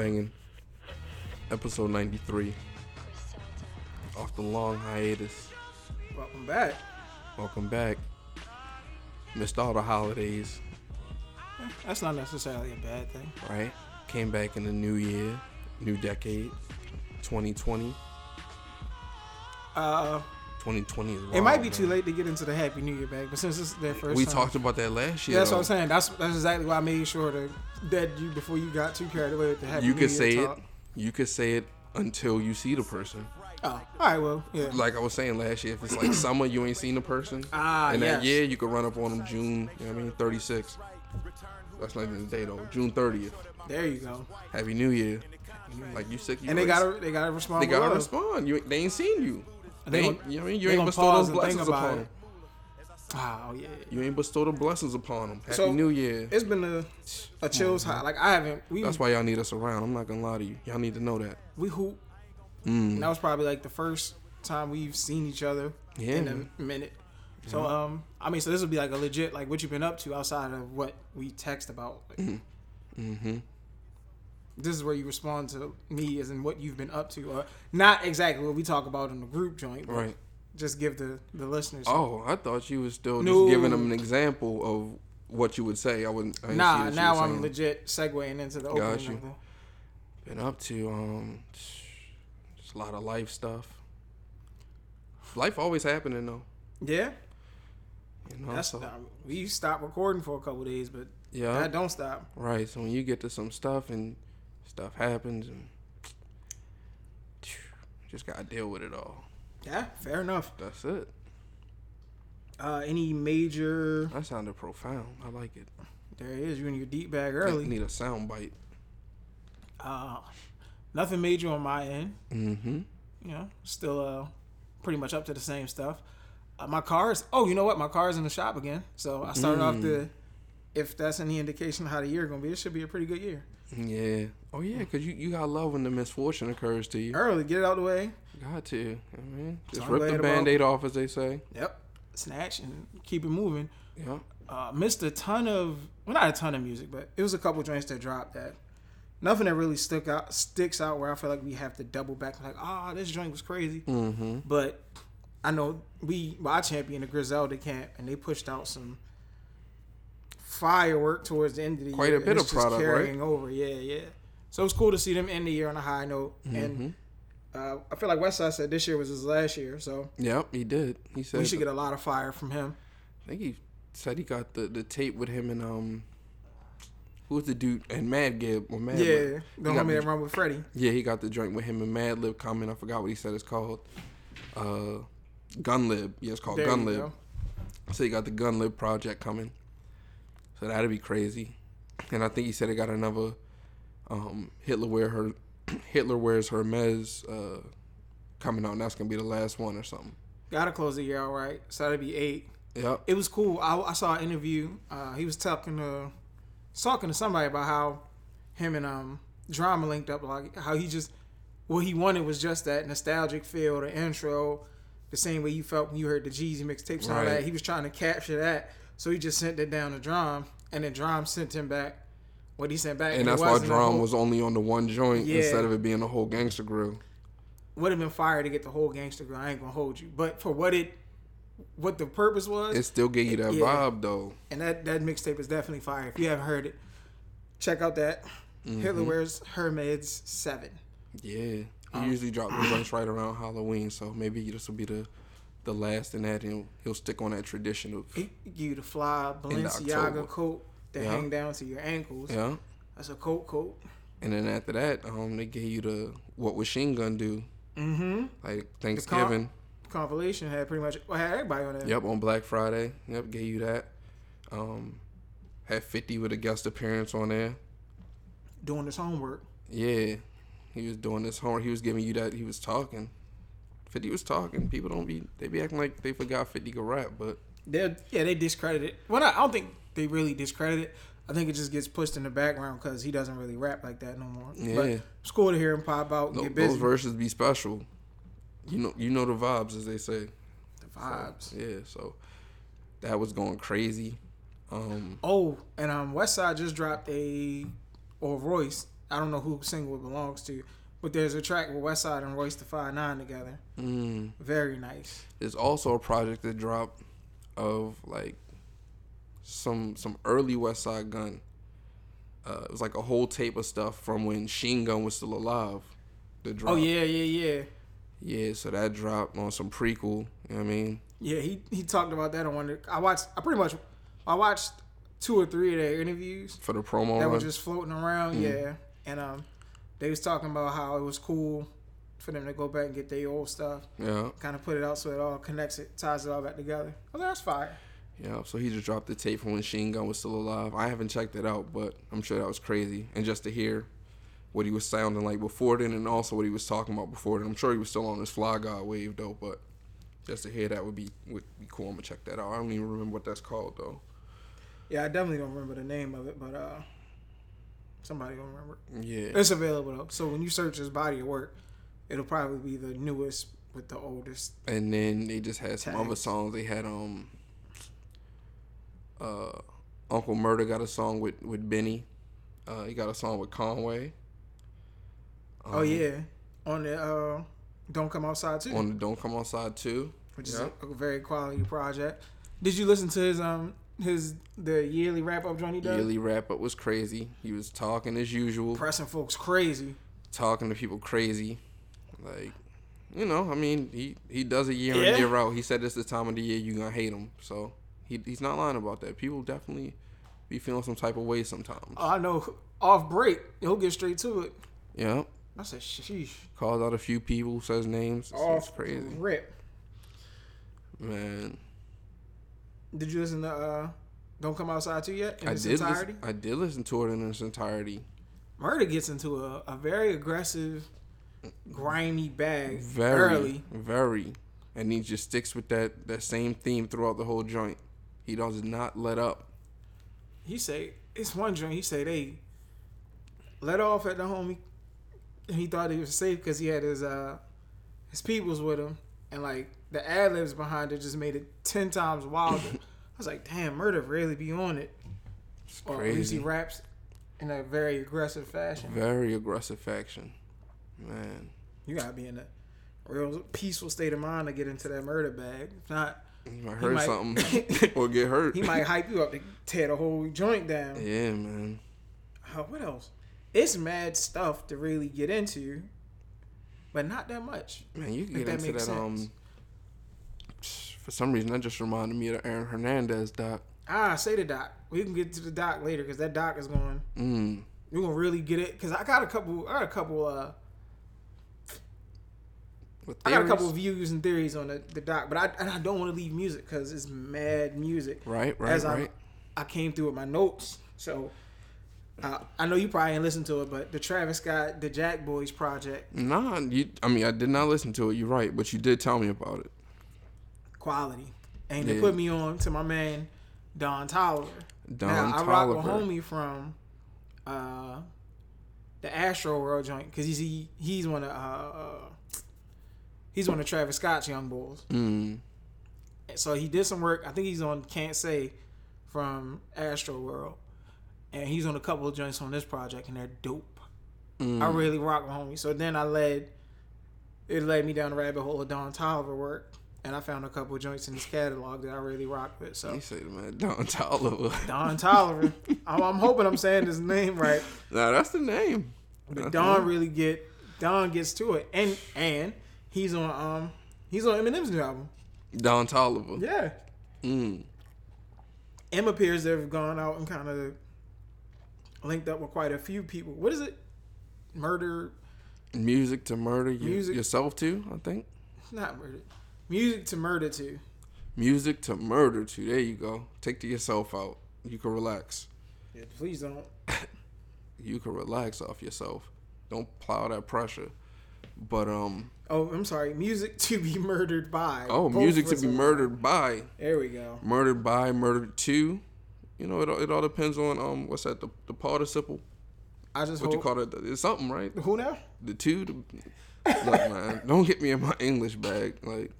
Banging. Episode 93. Off the long hiatus. Welcome back. Welcome back. Missed all the holidays, That's not necessarily a bad thing. right? Came back in the new year, new decade, 2020. Uh, 2020 is it might be too late to get into the Happy New Year bag, but since it's their first We time, talked about that last year. Yeah, that's what. I'm saying. That's that's exactly why I made sure to dead you before you got too carried away with the Happy You New could Year say talk. it. You could say it until you see the person. Oh, all right. Well, yeah. Like I was saying last year, if it's like summer, you ain't seen the person. Ah, and that yes. year, you could run up on them June, you know what I mean, 36. That's not even the day though. June 30th. There you go. Happy New Year. Like you sick, you And they gotta they gotta respond. they gotta respond. You they ain't seen you. They, They ain't, gon- you know what I mean? You ain't bestowed pause those blessings upon it. them. Oh yeah. You ain't bestowed the blessings upon them. Happy So, New Year. It's been a a chills high. Like I haven't. We That's why y'all need us around. I'm not gonna lie to you. Y'all need to know that. we hoop. Mm. And that was probably like the first time we've seen each other Yeah. in a minute. So um, I mean, so this would be like a legit like what you've been up to outside of what we text about. Like, Mm-hmm. This is where you respond to me as in what you've been up to, or not exactly what we talk about in the group joint, but Right. just give the the listeners. Oh, I thought you was still No. just giving them an example of what you would say. I wouldn't. I nah, now I'm saying. legit segueing into the Got opening. you. Been up to um, just a lot of life stuff. Life always happening though. Yeah, You know. that's so, uh, we stopped recording for a couple days, but yeah. that don't stop. Right. So when you get to some stuff and stuff happens and just gotta deal with it all. Yeah, fair enough. That's it. Uh, any major? That sounded profound. I like it. There it is. You in your deep bag early. Need a sound bite. Uh, nothing major on my end. Mm-hmm. You know, still uh, pretty much up to the same stuff. Uh, my car's. Oh, you know what? My car's in the shop again. So I started off the. If that's any indication of how the year gonna be, it should be a pretty good year. Yeah. Oh yeah, cause you, you got love when the misfortune occurs to you. Early, get it out the way. Got to. You know I mean, just I'm rip the glad band-aid off, as they say. Yep. Snatch and keep it moving. Yeah. Uh, missed a ton of well, not a ton of music, but it was a couple joints that dropped that. Nothing that really stuck out sticks out where I feel like we have to double back like, ah, this joint was crazy. Mm-hmm. But I know we, well, I champion the Griselda camp, and they pushed out some firework towards the end of the Quite year. a and bit of just product, carrying over. Yeah, yeah. So it's cool to see them end the year on a high note. Mm-hmm. And uh, I feel like Westside said this year was his last year, so Yep, he did. He said. we should get a lot of fire from him. I think he said he got the, the tape with him and um. Who was the dude and Mad Gib or Mad Yeah, Lib. the homie that run with Freddie. Yeah, he got the joint with him and Madlib coming. I forgot what he said it's called. Uh, Gun Lib. Yeah, it's called There Gun you Lib. go. So he got the Gun Lib project coming. So that'd be crazy. And I think he said he got another um, Hitler wear her Hitler wears Hermes uh, coming out, and that's gonna be the last one or something. Gotta close the year out right. So that'd be eight. Yep. It was cool. I, I saw an interview. Uh, he was talking to talking to somebody about how him and um Drama linked up. Like how he just what he wanted was just that nostalgic feel, the intro, the same way you felt when you heard the Jeezy mixtapes and all Right. that. He was trying to capture that, so he just sent it down to Drum, and then Drum sent him back what he sent back. And that's why Drum was only on the one joint Yeah. instead of it being a whole gangster grill. would have been fire to get the whole gangster girl. I ain't gonna hold you, but for what it, what the purpose was, It still gave you that Yeah. vibe though. and that that mixtape is definitely fire. If you haven't heard it, check out that Mm-hmm. Hitler wears Hermes Seven. Yeah. He Um, usually drop the joints right around Halloween, so maybe this will be the the last in that, and he'll, stick on that tradition of you the fly Balenciaga coat that Yeah. hang down to your ankles. yeah. That's a coat coat. And then after that, um, they gave you the what Machine Gun do, Mm-hmm. like Thanksgiving. Compilation had pretty much well, had everybody on there. Yep, on Black Friday. Yep, gave you that. Um, had Fifty with a guest appearance on there. Doing his homework. Yeah, he was doing this homework. He was giving you that. He was talking. Fifty was talking. People don't be they be acting like they forgot Fifty could rap, but They yeah they discredit it. Well, I don't think they really discredit it. I think it just gets pushed in the background because he doesn't really rap like that no more. Yeah. But it's cool to hear him pop out and tho- get busy. those verses be special. You know, you know the vibes as they say. the vibes. Yeah, so that was going crazy. Um, Oh, and um, Westside just dropped a, or Royce I don't know who single it belongs to, but there's a track with Westside and Royce the Five Nine together. Mm. Very nice. There's also a project that dropped of like some some early Westside Gunn. Uh, it was like a whole tape of stuff from when Chine Gun was still alive. That Oh yeah, yeah, yeah. Yeah, so that dropped on some prequel. You know what I mean? Yeah, he he talked about that on one. I watched. I pretty much. I watched two or three of their interviews For the promo that run. were just floating around. Mm. Yeah, and um, they was talking about how it was cool for them to go back and get their old stuff, yeah, kind of put it out so it all connects it, ties it all back together. Oh, that's fire. yeah. So he just dropped the tape from when Chine Gun was still alive. I haven't checked it out, but I'm sure that was crazy. And just to hear what he was sounding like before then, and also what he was talking about before then. I'm sure he was still on his Fly God wave though, but just to hear that would be would be cool. I'm gonna check that out. I don't even remember what that's called though. Yeah, I definitely don't remember the name of it, but uh, somebody gonna remember. Yeah. It's available though, so when you search his body of work, it'll probably be the newest with the oldest. And then they just had some other Tags. songs. They had um uh Uncle Murder got a song with with Benny. Uh he got a song with Conway. oh Um, yeah, on the uh, Don't Come Outside too. On the Don't Come Outside too. which is a, a very quality project. Did you listen to his um his the yearly wrap up joint he does? Yearly wrap up was crazy. He was talking as usual, Pressing folks crazy. talking to people crazy. Like you know, I mean, he, he does it year Yeah. in year out. He said this the time of the year you are gonna hate him. So he he's not lying about that. People definitely be feeling some type of way sometimes. Oh, I know. Off break, he'll get straight to it. Yeah. I said, sheesh. calls out a few people, says names. It's, it's crazy, rip. man. Did you listen to uh, Don't Come Outside too yet? In I its did. entirety? Listen, I did listen to it in its entirety. Murder gets into a, a very aggressive, grimy bag Very, early. very, and he just sticks with that that same theme throughout the whole joint. He does not let up. He say it's one joint. He said they let off at the homie. and He thought he was safe because he had his uh his peoples with him, and like the ad libs behind it just made it ten times wilder. I was like, damn, murder really be on it, It's or at least he raps in a very aggressive fashion. Very aggressive faction, man. You gotta be in a real peaceful state of mind to get into that murder bag. If not, You might hurt might- something or get hurt. he might hype you up to tear the whole joint down. Yeah, man. Uh, what else? It's mad stuff to really get into, but not that much. Man, you can get that into that. Um, sense. For some reason, that just reminded me of the Aaron Hernandez doc. Ah, say the doc. We can get to the doc later because that doc is going. Mm. We're gonna really get it because I got a couple. I got a couple. Uh, I got a couple of views and theories on the, the doc, but I and I don't want to leave music because it's mad music. Right, right, As I right. I came through with my notes, so. Uh, I know you probably didn't listen to it, but the Travis Scott, the Jack Boys project, Nah, you. I mean, I did not listen to it. You're right, but you did tell me about it. Quality, and they put me on to my man Don Toliver. Don now I rock with homie from uh, the Astroworld joint because he's he, he's one of uh, uh, he's one of Travis Scott's young bulls. Mm. So he did some work. I think he's on Can't Say from Astroworld, and he's on a couple of joints on this project, and they're dope. Mm. I really rock with homie. So then I led it led me down the rabbit hole of Don Toliver work, and I found a couple of joints in his catalog that I really rock with. So You say the man Don Toliver. Don Toliver. I'm, I'm hoping I'm saying his name right. nah, that's the name. But That's Don really get Don gets to it, and and he's on um he's on Eminem's new album. Don Toliver. Yeah, Mm. M appears to have gone out and kind of linked up with quite a few people. What is it? Murder, Music to murder you, Music- yourself too. I think. not murder. Music to murder to. Music to murder to. There you go. Take to yourself out. You can relax. Yeah, please don't. You can relax off yourself. Don't plow that pressure. But um. Oh, I'm sorry. Music to be murdered by. Oh, Both music to be murdered by. There we go. Murdered by. Murdered to. You know, it all, it all depends on um what's that the the participle. I just What you call it? It's something, right? Who now? The two. The, look, man, don't get me in my English bag. Like,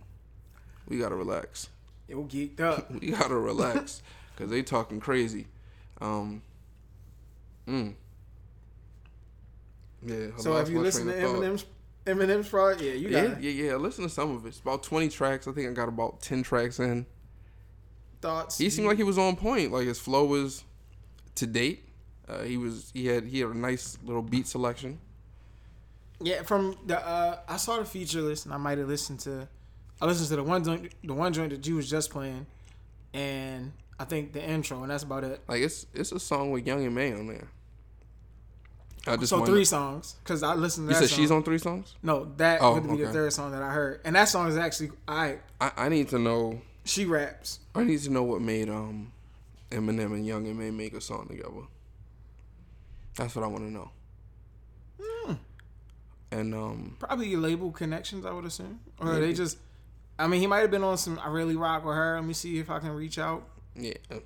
we gotta relax. Yo, geeked up. We gotta relax, cause they talking crazy. Um. Mm. Yeah. So if you listen to Eminem's Eminem's project, yeah, you yeah, got yeah, yeah. Listen to some of it. It's about twenty tracks. I think I got about ten tracks in. thoughts. He seemed like he was on point. Like his flow was to date. Uh, he was he had he had a nice little beat selection. Yeah, from the uh, I saw the feature list and I might have listened to. I listened to the one joint, the one joint that you was just playing, and I think the intro, and that's about it. Like it's it's a song with Young M.A on there. I just So wanted- three songs, because I listened to You that. said song. she's on three songs. No, that Oh, would be the third song that I heard, and that song is actually I. I, I need to know. She raps. I need to know what made um Eminem and Young M.A make a song together. That's what I want to know. Hmm. And um Probably label connections, I would assume, or Maybe. they just. I mean, he might have been on some. I really rock with her. Let me see if I can reach out, yeah, uh,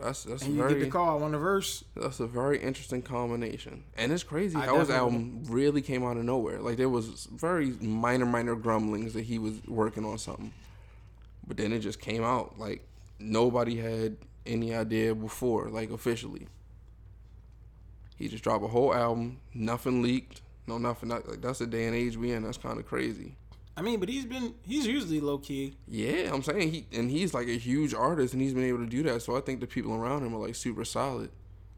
that's that's and you very get the call on the verse. That's a very interesting combination, and it's crazy I how his album really came out of nowhere. Like there was very minor, minor grumblings that he was working on something, but then it just came out. Like nobody had any idea before, like officially. He just dropped a whole album, nothing leaked, no nothing. Like that's the day and age we in. That's kind of crazy. I mean, but he's been he's usually low key. Yeah, I'm saying he and he's like a huge artist, and he's been able to do that. So I think the people around him are like super solid,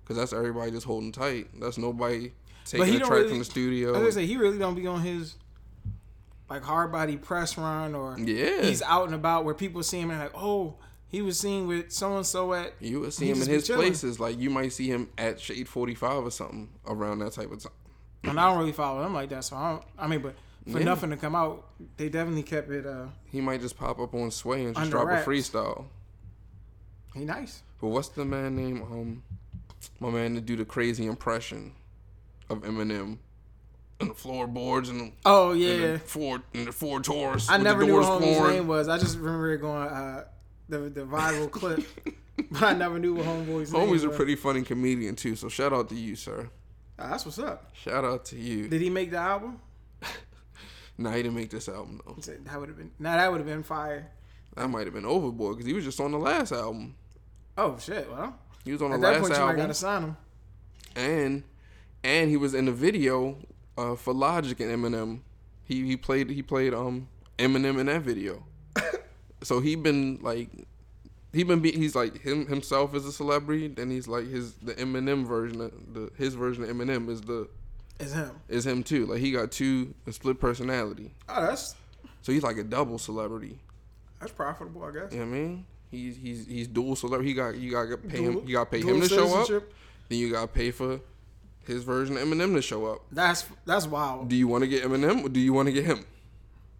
because that's everybody just holding tight. That's nobody taking a track really- from the studio. I was gonna say he really don't be on his like hard body press run or yeah, he's out and about where people see him and like, oh, he was seen with so and so at. you would see him in his chilling. places. Like you might see him at Shade 45 or something around that type of time. And I don't really follow him like that, so I don't. I mean, but for Yeah. nothing to come out, they definitely kept it. uh He might just pop up on Sway and just drop wraps. a freestyle. He nice. But what's the man name? Um, my man to do the crazy impression of Eminem. And the floorboards and, Oh and yeah, the Ford and the Ford Taurus. I never the knew what doors name was. I just remember it going uh the the viral clip, but I never knew what homeboy's Homie's was. a pretty funny comedian too, so shout out to you, sir. Ah, that's what's up. Shout out to you. Did he make the album? Nah, he didn't make this album though. That would have been. Now that would have been fire. That might have been Overboard because he was just on the last album. Oh shit! Well, He was on the at that last point you might album, gotta sign him. and and he was in the video uh, for Logic and Eminem. He he played he played um Eminem in that video. so he been like he been be, he's like him himself as a celebrity. Then he's like his the Eminem version of the his version of Eminem is the It's him. is him too. Like he got two a split personality. Oh, that's So he's like a double celebrity. that's profitable, I guess. You know what I mean? He's he's he's dual celebrity. He got you got to pay him. You got to pay him to show up. Then you got to pay for his version of Eminem to show up. That's that's wild. Do you want to get Eminem or do you want to get him?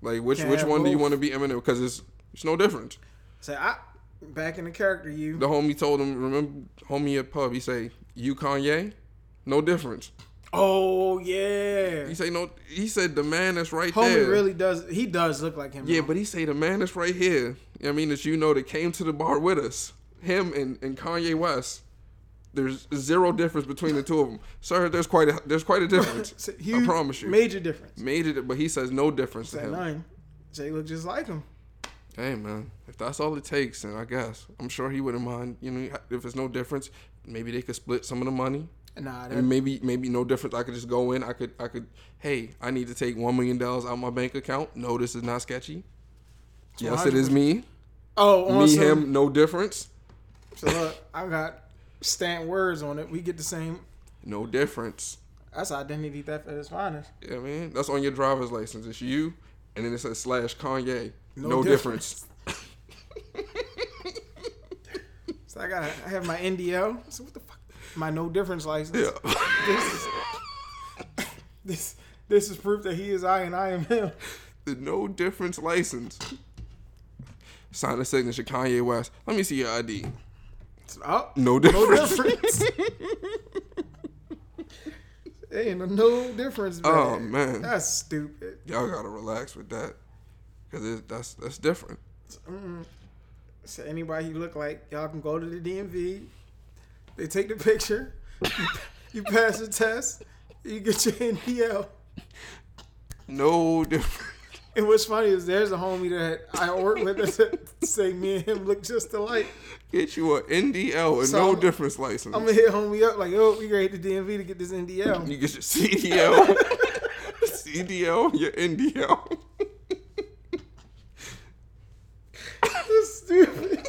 Like which Can't which one do you want to be Eminem? Because it's it's no different. Say I back in the character you. The homie told him. Remember, homie at pub. He say you Kanye, no difference. Oh yeah. He say no. He said the man that's right Homie there. really does. He does look like him. Yeah, but he say the man that's right here. you know what I mean, that you know that came to the bar with us, him and, and Kanye West. There's zero difference between the two of them, sir. There's quite a there's quite a difference. It's a I huge- promise you. Major difference. Major, but he says no difference to him. nine. Jay look just like him. Hey man, if that's all it takes, then I guess I'm sure he wouldn't mind. You know, if there's no difference, maybe they could split some of the money. Nah, that, And maybe maybe no difference. I could just go in. I could I could. Hey, I need to take one million dollars out my bank account. No, this is not sketchy. Yes, it is me. oh, on Me, some- him, no difference. So look, I got stamped words on it. We get the same. No difference. That's identity theft at its finest. Yeah, man. That's on your driver's license. It's you, and then it says slash Kanye. No, No difference. So I got I have my NDO. So what the fuck? My no difference license. Yeah. This is this this is proof that he is I and I am him. the no difference license. Sign a signature, Kanye West. Let me see your ID. Oh, No no difference. difference. Ain't no difference. Oh, man. Oh, man. that's stupid. Y'all gotta relax with that, cause it, that's that's different. So anybody you look like, y'all can go to the DMV. They take the picture. you pass the test. You get your NDL. No different. And what's funny is there's a homie that I work with that say me and him look just alike. Get you a NDL and So no I'm- difference license. I'm gonna hit homie up like, yo, we ready to hit the DMV to get this NDL. you get your CDL, CDL, your NDL. That's stupid.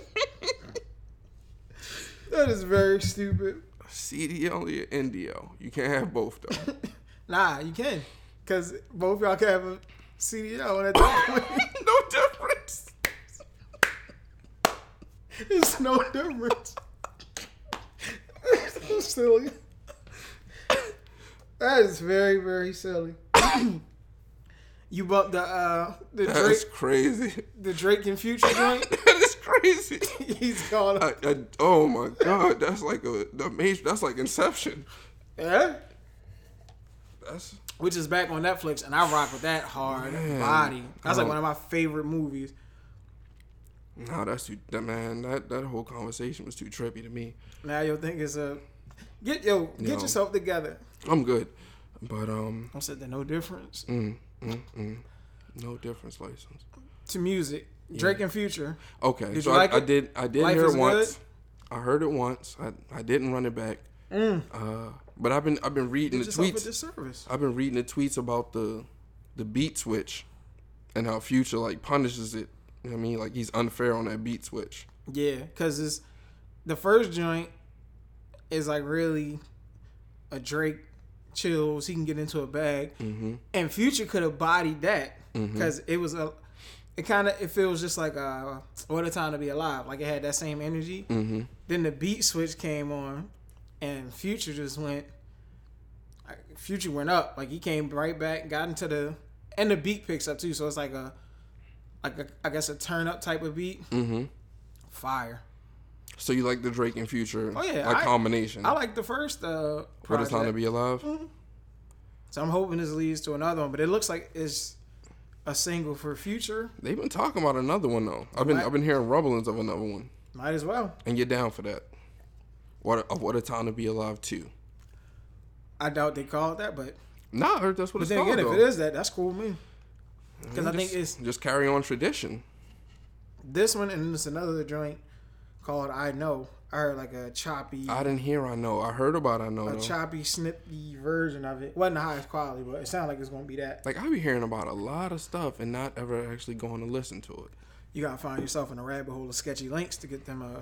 That is very stupid. CDL or NDL. You can't have both though. Nah, you can, cause both y'all can have a CDL at that point. no difference. It's no difference. Silly. That is very, very silly. you bumped the uh the Drake That's crazy. the Drake and Future joint. Crazy. He's gone. I, I, oh my god, that's like a the major. That's like Inception. yeah. That's Which is back on Netflix, and I rock with that hard Man. body. That's like Um, one of my favorite movies. no, that's too. That man, that that whole conversation was too trippy to me. Now you'll think it's a get yo get Yo. yourself together. I'm good, but um, I said there no difference mm, mm, mm, no difference license. to music. Drake and Future. Okay, Did so you like I, I did. I did Life hear it Good? once. I heard it once. I, I didn't run it back. Uh, but I've been I've been reading the tweets. I've been reading the tweets about the the beat switch and how Future like punishes it. You know what I mean? Like he's unfair on that beat switch. Yeah, because it's the first joint is like really a Drake chills. He can get into a bag, Mm-hmm. and Future could have bodied that because it was a. It kind of it feels just like uh what a time to be alive. Like it had that same energy. Mm-hmm. Then the beat switch came on, and Future just went. Future went up. Like he came right back, got into the, and the beat picks up too. So it's like a, like a, I guess a turn up type of beat. Mm-hmm. Fire. So you like the Drake and Future Oh, yeah, like I- combination? I like the first uh What a time to be alive. So I'm hoping this leads to another one, but it looks like it's a single for Future. They've been talking about another one though. I've been Right. I've been hearing rumblings of another one, Might as well. and you're down for that. What a, what a time to be alive too. I doubt they call it that, but Nah, I heard that's what but it's then called. again, if it is that, that's cool with me. Because I think Just- it's just carry on tradition. this one and it's another joint called I Know. I heard like a choppy, I didn't hear. I know. I heard about. I know. a though. choppy, snippy version of it. wasn't the highest quality, but it sounded like it's gonna be that. Like I be hearing about a lot of stuff and not ever actually going to listen to it. You gotta find yourself in a rabbit hole of sketchy links to get them uh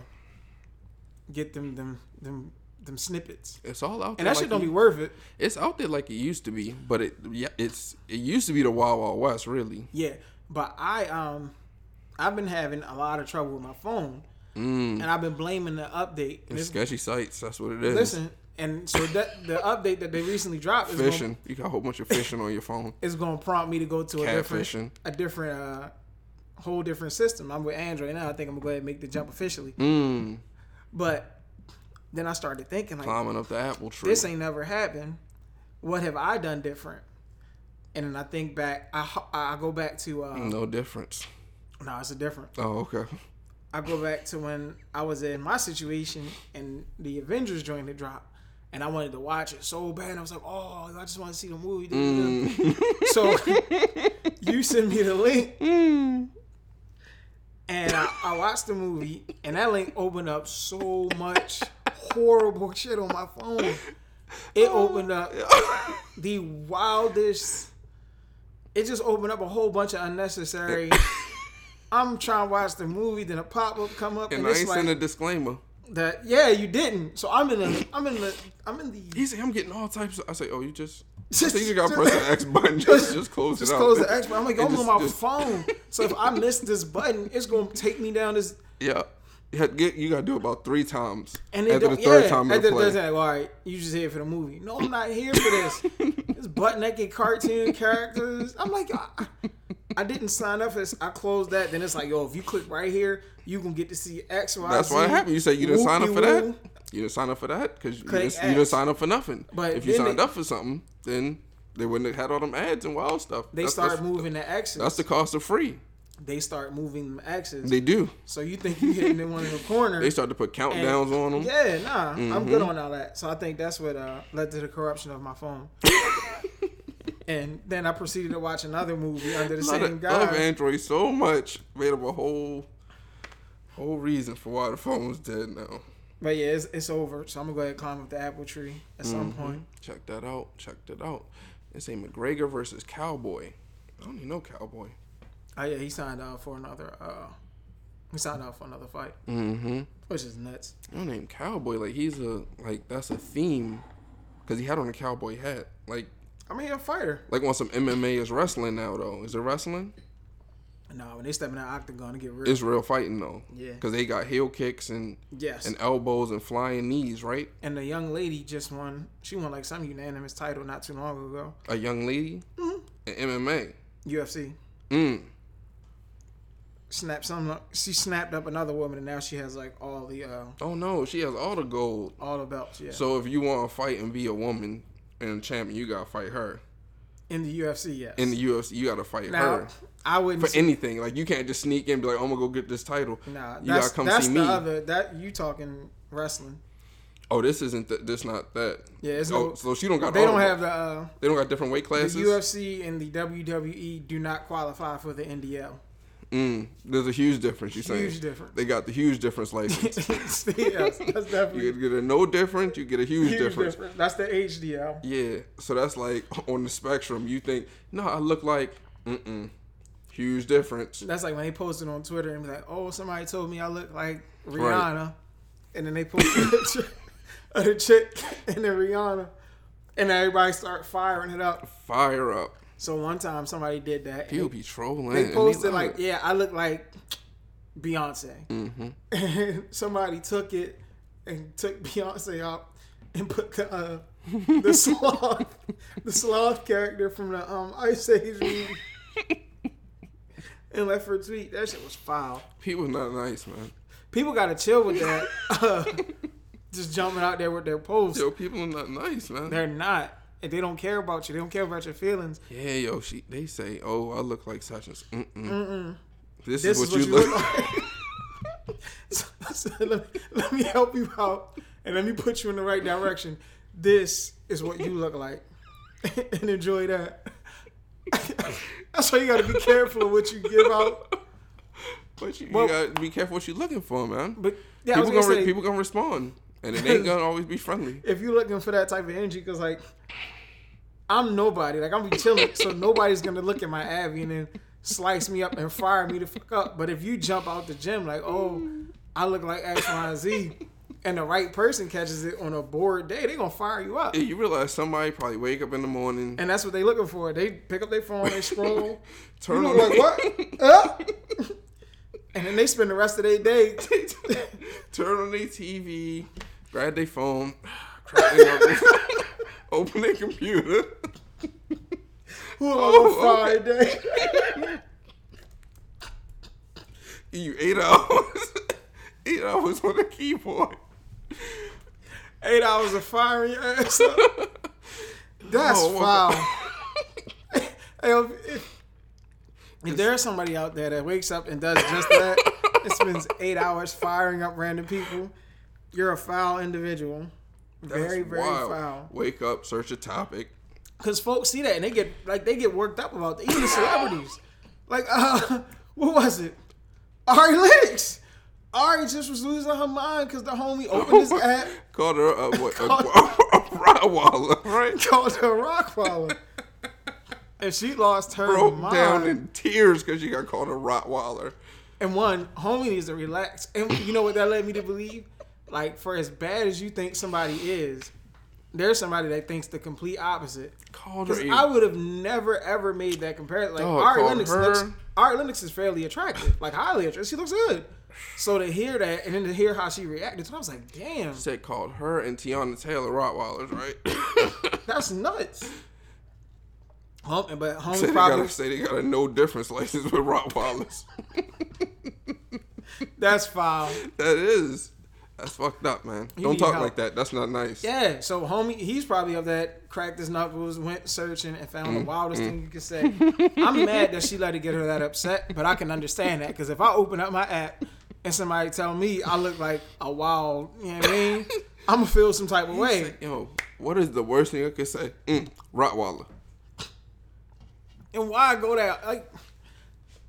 get them them them them snippets. It's all out there. And that like shit don't it- be worth it. It's out there like it used to be, but it yeah, it's it used to be the Wild Wild West, really. Yeah, but I um, I've been having a lot of trouble with my phone, Mm. and I've been blaming the update. It's it's- sketchy sites. That's what it is. listen, and so that the update that they recently dropped is fishing. gonna, You got a whole bunch of fishing on your phone. It's going to prompt me to go to a different Catfishing. a different uh whole different system. I'm with Android now. I think I'm gonna go ahead and make the jump officially. Mm. But then I started thinking like, Climbing up the apple tree. this ain't never happened. What have I done different? And then I think back. I I go back to uh, no difference. no, it's a different. Oh, okay. I go back to when I was in my situation and the Avengers joint had dropped, and I wanted to watch it so bad. I was like, "Oh, I just want to see the movie." Mm. So you send me the link, and I, I watched the movie, and that link opened up so much horrible shit on my phone. It opened up the wildest. It just opened up a whole bunch of unnecessary. I'm trying to watch the movie, then a pop up come up, and, And I it's ain't like send a disclaimer. that. Yeah, you didn't. So I'm in the. I'm in the. I'm in the. He say I'm getting all types. Of, I say, oh, you just. Just- I think you got to press the X button. Just, just close Just it out. Just close the X. I'm like, I'm on my just- phone. So if I miss this button, it's gonna take me down this. Yeah. You, had to get, you got to do it about three times. And then After the third yeah, time after the third time, all right, you just here for the movie. No, I'm not here for this. this butt naked cartoon characters. I'm like, I, I didn't sign up this. I closed that. Then it's like, yo, if you click right here, you can get to see X, Y, That's Z. what happened. You said you didn't sign up for that. You didn't sign up for that because you, didn't- you didn't sign up for nothing. But if you signed they- up for something, then they wouldn't have had all them ads and wild stuff. They That's- start that's, moving the X's. That's the cost of free. they start moving them X's. They do. so you think you're hitting in one in the corner. They start to put countdowns on them. Yeah, nah, I'm good Mm-hmm. on all that. So I think that's what uh, led to the corruption of my phone. And then I proceeded to watch another movie under the Love, same guy. love Android so much. Made up a whole whole reason for why the phone's dead now. But yeah, it's, it's over. So I'm gonna go ahead and climb up the apple tree at some Mm-hmm. point. Check that out. Check that out. It's a McGregor versus Cowboy. I don't even know Cowboy. Oh yeah, he signed out for another. uh He signed out for another fight, Mm-hmm. which is nuts. Your name Cowboy, like he's a like that's a theme, because he had on a cowboy hat. Like I mean, he a fighter. like on some MMA is wrestling now though. Is it wrestling? No, when they step in that octagon to get real. It's real fighting though. Yeah. Because they got heel kicks and yes. and elbows and flying knees, right? And the young lady just won. She won like some unanimous title not too long ago. A young lady Mm-hmm. in MMA. UFC Mm. snapped some. She snapped up another woman, and now she has like all the uh Oh no, she has all the gold. all the belts. Yeah. So if you want to fight and be a woman and champion, you gotta fight her. in the UFC, yes. In the UFC, you gotta fight now, her I wouldn't. for say- anything. Like you can't just sneak in and be like, "I'm gonna go get this title." nah, you that's, gotta come that's see the me. other. That you talking wrestling? Oh, this isn't th- this not that. Yeah, it's oh, no. so she don't got. They don't have the. Uh, They don't got different weight classes. the. UFC and the WWE do not qualify for the NDL. Mm, there's a huge difference. You saying? Huge difference. They got the huge difference license. yes, that's definitely you get a no difference. You get a huge, huge difference. difference. That's the HDL. Yeah. So that's like on the spectrum. You think no, I look like mm mm. Huge difference. That's like when they posted on Twitter and be like, "Oh, somebody told me I look like Rihanna," and then they posted a picture of the chick and then Rihanna, and everybody start firing it up. Fire up. So one time somebody did that. People be trolling. They posted like. "Yeah, I look like Beyonce," Mhm. and somebody took it and took Beyonce out and put the uh, the sloth, the sloth character from the um, Ice Age movie. And left her a tweet. That shit was foul. People not nice, man. People gotta chill with that. Uh, just jumping out there with their posts. Yo, people are not nice, man. They're not. And they don't care about you. They don't care about your feelings. yeah, yo, she. They say, oh, I look like such and. s- Mm-mm. This, This is what you look. like. so, so let, me, let me help you out and let me put you in the right direction. This is what you look like. and enjoy that. That's why you gotta be careful of what you give out. But you, Well- you gotta be careful what you're looking for, man. But yeah, people gonna say, re- people gonna respond, and it ain't gonna always be friendly. if you're looking for that type of energy, because like I'm nobody, like I'm be chilling, so nobody's gonna look at my Abby and then slice me up and fire me the fuck up. But if you jump out the gym like, oh, I look like X, Y, and Z, and the right person catches it on a bored day, they gonna fire you up. Yeah, you realize somebody probably wake up in the morning, And that's what they looking for. They pick up their phone, they scroll. turn you on like what? Huh? And then they spend the rest of their day. turn on their TV, grab their phone, their numbers, open their computer. Who Oh, on a Friday? You eight hours, eight hours on the keyboard. Eight hours of firing your ass up. Oh, That's Oh, foul. Hey, if, if, if there's somebody out there that wakes up and does just that, and spends eight hours firing up random people, you're a foul individual. Very, That's very wild. foul. Wake up, search a topic. Because folks see that and they get like they get worked up about it. Even the celebrities. Like, uh, what was it? Ari Lennox. Ari just was losing her mind because the homie opened his app, Called her a, what, a, Called- a, Rottweiler, right? called her a Rottweiler. And she lost her Broke mind. down in tears because she got called a Rottweiler. And one, homie needs to relax. And you know what that led me to believe? Like, for as bad as you think somebody is, there's somebody that thinks the complete opposite. Called her. I would have never ever made that comparison. Like Dog, Ari Lennox looks Ari Lennox is fairly attractive, like highly attractive. She looks good. So to hear that and then to hear how she reacted, to it, I was like, damn, said called her and Teyana Taylor Rottweilers, right? that's nuts. Hom- but say, homie probably got a, say they got a no difference license with Rottweilers. that's foul. that is. That's fucked up, man. You Don't talk help. like that. That's not nice. Yeah, so homie, he's probably of that cracked his knuckles, went searching, and found Mm, the wildest thing you could say. I'm mad that she let it get her that upset, but I can understand that because if I open up my app and somebody tell me I look like a wild, you know what I mean, I'm gonna feel some type of way. Yo, what is the worst thing I could say? Mm, Rottweiler. And why go there? Like,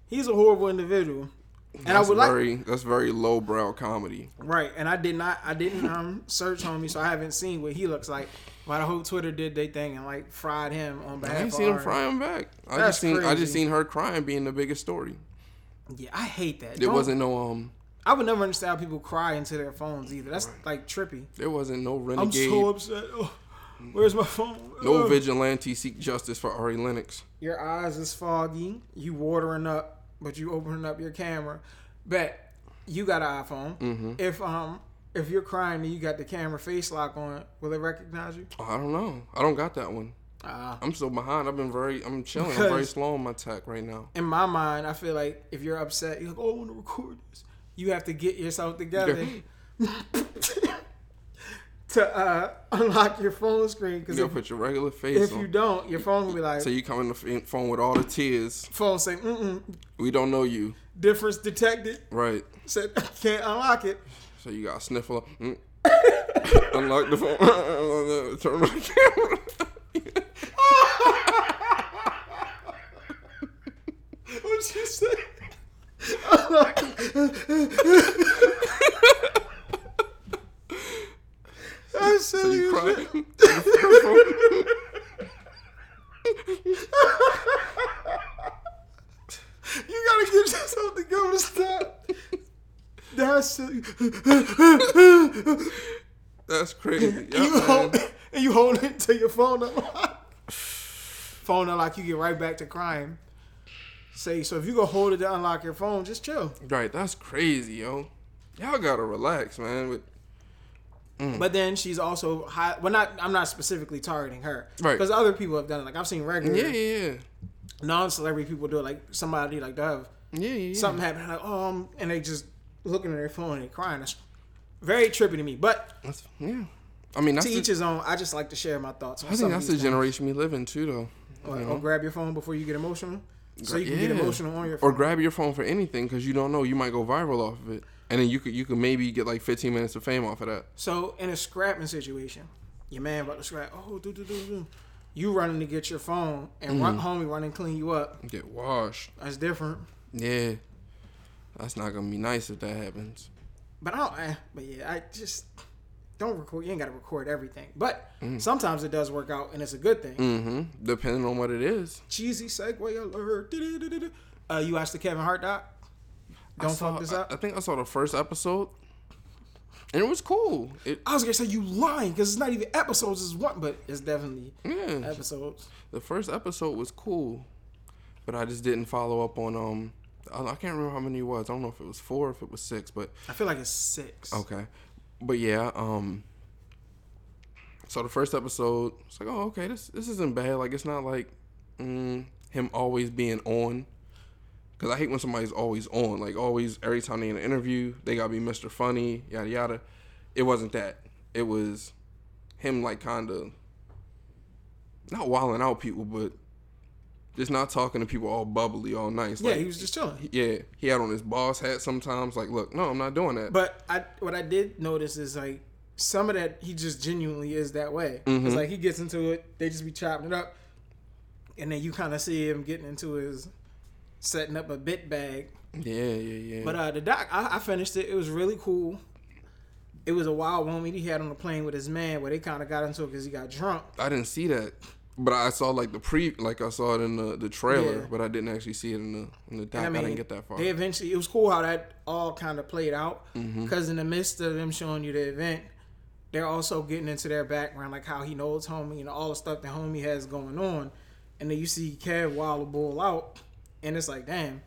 he's a horrible individual. And That's I would like very that's very lowbrow comedy. right. And I did not. I didn't um search homie, so I haven't seen what he looks like. But the whole Twitter did their thing and like fried him on I behalf ain't of seen him Ari. frying back. I That's just seen I just seen her crying being the biggest story. Yeah, I hate that. There Don't- wasn't no um I would never understand how people cry into their phones either. That's like trippy. there wasn't no renegade. I'm so upset. Oh, where's my phone? no Ugh. vigilante seek justice for Ari Lennox. Your eyes is foggy. You watering up, but you opening up your camera. Bet you got an iPhone. Mm-hmm. If um if you're crying and you got the camera face lock on, will it recognize you? I don't know. I don't got that one. Uh, I'm still behind. I've been very I'm chilling. I'm very slow on my tech right now. in my mind, I feel like if you're upset, you're like, oh, I want to record this. You have to get yourself together to uh, unlock your phone screen. Because You if, put your regular face if on. you don't, your phone will be like, so you come in the phone with all the tears. phone say, mm-mm, We don't know you. difference detected. Right. Said, can't unlock it. So you got to sniffle. Mm. Unlock the phone. Turn on the camera. What'd you say? I said So you you. You gotta get yourself together to stop. That's silly. That's crazy. and, Yeah, you hold, and you hold it to your phone unlock. phone unlock, you get right back to crying. Say so if you go hold it to unlock your phone, just chill. Right, that's crazy, yo. Y'all gotta relax, man. With But then she's also high. Well, not I'm not specifically targeting her, Right. Because other people have done it. Like I've seen regular yeah, yeah, yeah. non-celebrity people do it. Like somebody like have yeah, yeah, yeah. something happen, like oh, um, and they just looking at their phone and crying. That's very trippy to me. But That's, yeah. I mean, that's to the, each his own. I just like to share my thoughts. On I think that's the generation we live in too, though. Or, you or grab your phone before you get emotional, so you can Yeah. get emotional on your phone. Or grab your phone for anything because you don't know you might go viral off of it, and then you could you could maybe get like 15 minutes of fame off of that. So in a scrapping situation, your man about to scrap. Oh, do do do do. You running to get your phone and run, homie running clean you up. Get washed. That's different. Yeah, that's not gonna be nice if that happens. But I don't. Eh, but yeah, I just don't record. You ain't got to record everything. But Mm. sometimes it does work out, and it's a good thing. Mm-hmm. Depending on what it is. Cheesy segue alert. Uh, you watched the Kevin Hart doc? Don't I saw, fuck this up. I, think I saw the first episode, and it was cool. It I was gonna say you lying because it's not even episodes. It's one, but it's definitely yeah. episodes. The first episode was cool, but I just didn't follow up on um. I I can't remember how many it was. I don't know if it was four, if it was six, but I feel like it's six. okay. But yeah, um. So the first episode, it's like, oh, okay, this this isn't bad. Like it's not like mm, him always being on. Cause I hate when somebody's always on. Like always, every time they in an interview, they gotta be Mr. Funny, yada yada. It wasn't that. It was him like kind of not wilding out people, but just not talking to people all bubbly, all nice. Yeah, like, he was just chilling. yeah, he had on his boss hat sometimes. Like, look, no, I'm not doing that. But I what I did notice is like some of that he just genuinely is that way. Mm-hmm. It's like he gets into it, they just be chopping it up, and then you kind of see him getting into his setting up a bit bag. yeah, yeah, yeah. But uh, the doc, I, I finished it. It was really cool. It was a wild moment he had on the plane with his man where they kind of got into it because he got drunk. I didn't see that, but I saw like the pre, like I saw it in the the trailer, Yeah. but I didn't actually see it in the in the doc. And I, didn't get that far. They eventually, it was cool how that all kind of played out. Mm-hmm. Because in the midst of them showing you the event, they're also getting into their background, like how he knows homie and all the stuff that homie has going on. And then you see Kev wild a bull out, and it's like, damn.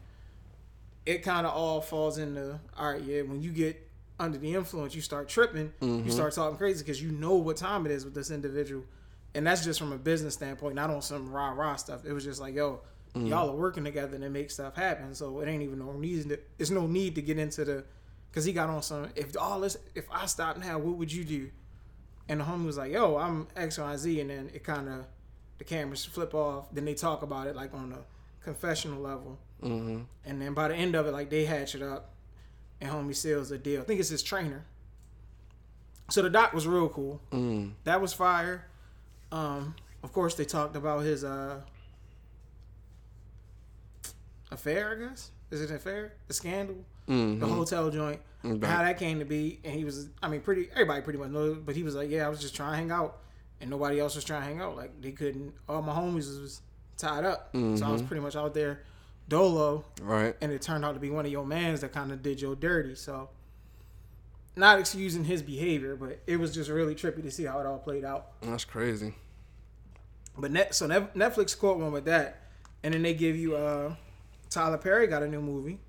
It kind of all falls into all right. Yeah, when you get under the influence, you start tripping. Mm-hmm. You start talking crazy because you know what time it is with this individual, and that's just from a business standpoint, not on some rah rah stuff. It was just like, yo, Mm-hmm. y'all are working together to make stuff happen. So it ain't even no need. To, it's no need to get into the, because he got on some. If all this, if I stop now, what would you do? And the homie was like, yo, I'm X, Y, and Z, and then it kind of, the cameras flip off. Then they talk about it like on a confessional level. hmm And then by the end of it, like they hatch it up, and homie seals a deal. I think it's his trainer. So the doc was real cool. Mm. That was fire. Um, of course, they talked about his uh affair. I guess is it an affair? The scandal, Mhm. the hotel joint, Mhm. how that came to be, and he was. I mean, pretty everybody pretty much knows, but he was like, yeah, I was just trying to hang out, and nobody else was trying to hang out. Like they couldn't. All my homies was tied up, so I Mm-hmm. was pretty much out there dolo, Right. and it turned out to be one of your mans that kind of did your dirty. So. Not excusing his behavior, but it was just really trippy to see how it all played out. That's crazy. But net, so Netflix caught one with that, and then they give you uh, Tyler Perry got a new movie.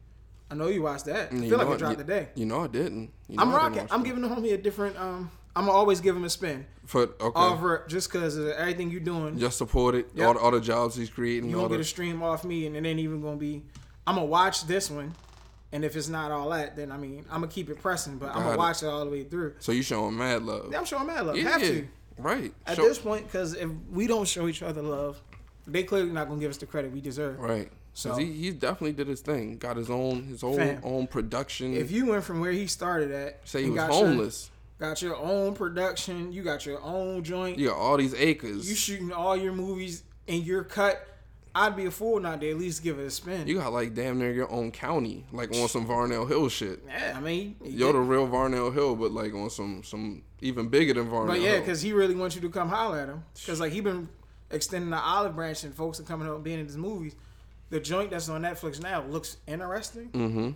I know you watched that. I You feel like it dropped today. You know I didn't. You know I'm rocking. I'm giving the homie a different. Um, I'm always give him a spin. For okay. Off rip, just because of everything you're doing. Just support it. Yep. All, the, all the jobs he's creating. you all gonna get the, a stream off me, and it ain't even gonna be. I'm gonna watch this one, and if it's not all that, then I mean I'm gonna keep it pressing, but I'm gonna it. watch it all the way through. so you showing mad love. Yeah, I'm showing mad love. Yeah, Have yeah. to Right. at Show- this point, because if we don't show each other love, they clearly not gonna give us the credit we deserve. Right. So- he, he definitely did his thing. Got his own his own Fam. own production. If you went from where he started at, say he was got homeless, got your own production, you got your own joint, you got all these acres. you shooting all your movies in your cut, I'd be a fool not to at least give it a spin. You got like damn near your own county, like on some Varnell Hill shit. yeah, I mean, You're the real Varnell Hill, but like on some some even bigger than Varnell but yeah, because he really wants you to come holler at him. Because like he been extending the olive branch and folks are coming up and being in his movies. The joint that's on Netflix now looks interesting. mm-hmm.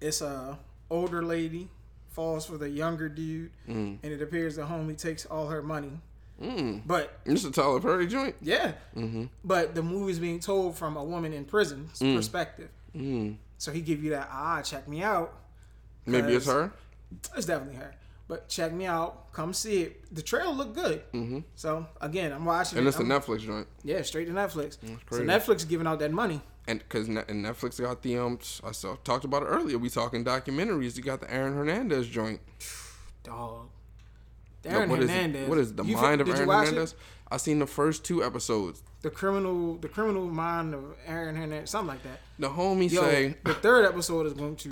It's a older lady falls for the younger dude, Mm. and it appears the homie takes all her money. Mm. But is a Tyler Perry joint. yeah, Mm-hmm. but the movie's being told from a woman in prison's perspective. Mm. So he give you that ah, check me out. Maybe it's her. It's definitely her. But check me out. Come see it. The trailer looked good. Mm-hmm. So again, I'm watching And it. it's a I'm- Netflix joint. yeah, straight to Netflix. So. Netflix giving out that money. And because and Netflix got the um, I saw talked about it earlier. We talking documentaries. You got the Aaron Hernandez joint. Dog. Yo, Aaron what is Hernandez. it? What is the You mind of Aaron watch it? Hernandez? I seen the first two episodes. The criminal, the criminal mind of Aaron Hernandez, something like that. The homie Yo, say, the third episode is going to.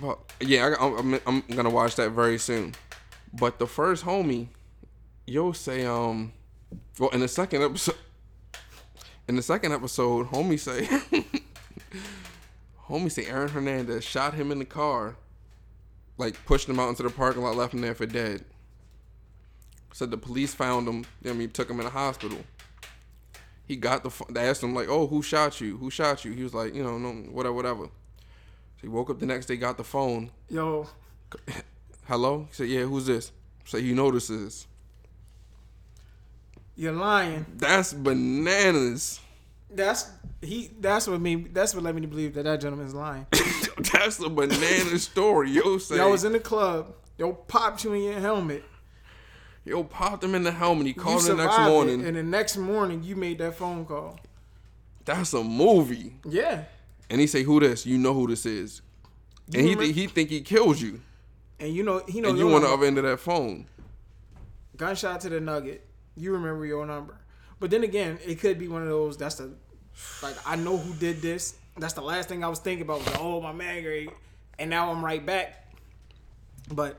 well, yeah, I, I'm, I'm gonna watch that very soon. But the first homie, yo say, um, well, in the second episode, in the second episode, homie say, homie say Aaron Hernandez shot him in the car, like pushed him out into the parking lot, left him there for dead. Said the police found him. I mean, took him in the hospital. He got the. They asked him like, "Oh, who shot you? Who shot you?" He was like, "You know, no, whatever, whatever." So he woke up the next day, got the phone. Yo, Hello? He said, Yeah, who's this? Know this is. you're lying. That's bananas. That's he. That's what made. That's what led me to believe that that gentleman's lying. That's a banana story. Yo say Y'all was in the club. Yo popped you in your helmet. Yo popped him in the helmet. He called the next survived it, morning. and the next morning you made that phone call. That's a movie. Yeah, And he say, Who this? You know who this is. And he th- he think he killed you. and you know he know And you on the other end of that phone. gunshot to the nugget. You remember your number, but then again, it could be one of those. That's the like I know who did this. That's the last thing I was thinking about. Was oh my man, great, and now I'm right back. But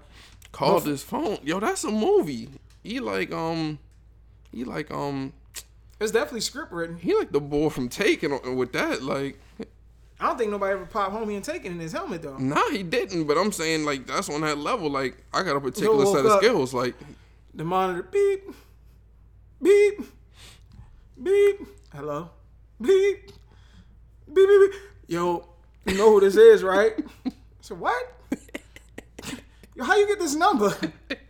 Called his phone. Yo, that's a movie. He like um he like um it's definitely script written. he like the boy from Taken with that. Like I don't think nobody ever popped homie and taken in his helmet though. Nah, he didn't. But I'm saying like that's on that level. Like I got a particular set of up. skills. Like The monitor beep, beep, beep. Hello, beep, beep, beep. beep. Yo, you know who this is, right? So what? Yo, how you get this number?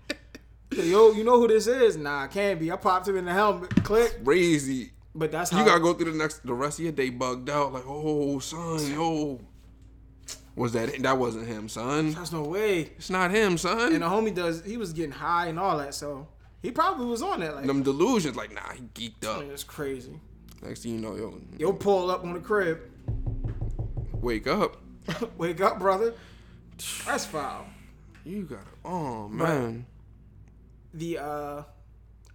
Yo, you know who this is? Nah, can't be. I popped him in the helmet. Click. crazy. But that's how You gotta go through the next the rest of your day bugged out. Like oh son, yo, was that that wasn't him, son? There's no way. It's not him, son. And the homie does. He was getting high and all that, so he probably was on that. Like, Them delusions. Like nah, he geeked up. it's crazy. Next thing you know, yo, Yo, pull up on the crib. wake up. Wake up, brother. That's foul. You got it. Oh man. the uh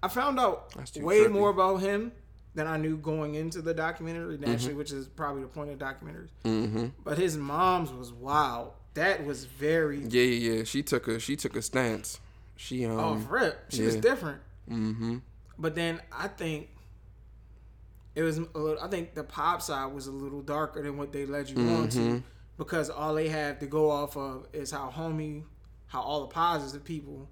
I found out way trippy. more about him than I knew going into the documentary, naturally, which is probably the point of documentaries. Mm-hmm. But his mom's was wild. That was very Yeah, yeah, yeah. She took a she took a stance. She um. off rip. She was different. Mm-hmm. But then I think it was. A little, I think the pop side was a little darker than what they led you on to, because all they have to go off of is how homie, how all the positive people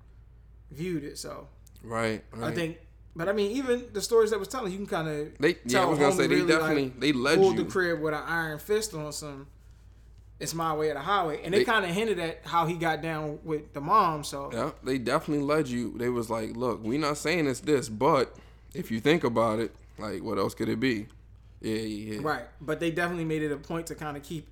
viewed it. So Right. right. I think, but I mean, even the stories that was telling, you can kind of they. Yeah, I was gonna say they definitely they led pulled you. the crib with an iron fist on some. It's my way or the highway, and they, They- kind of hinted at how he got down with the mom. So Yeah, they definitely led you. They was like, look, we not saying it's this, but if you think about it, like, what else could it be? Yeah, yeah, yeah. Right, but they definitely made it a point to kind of keep,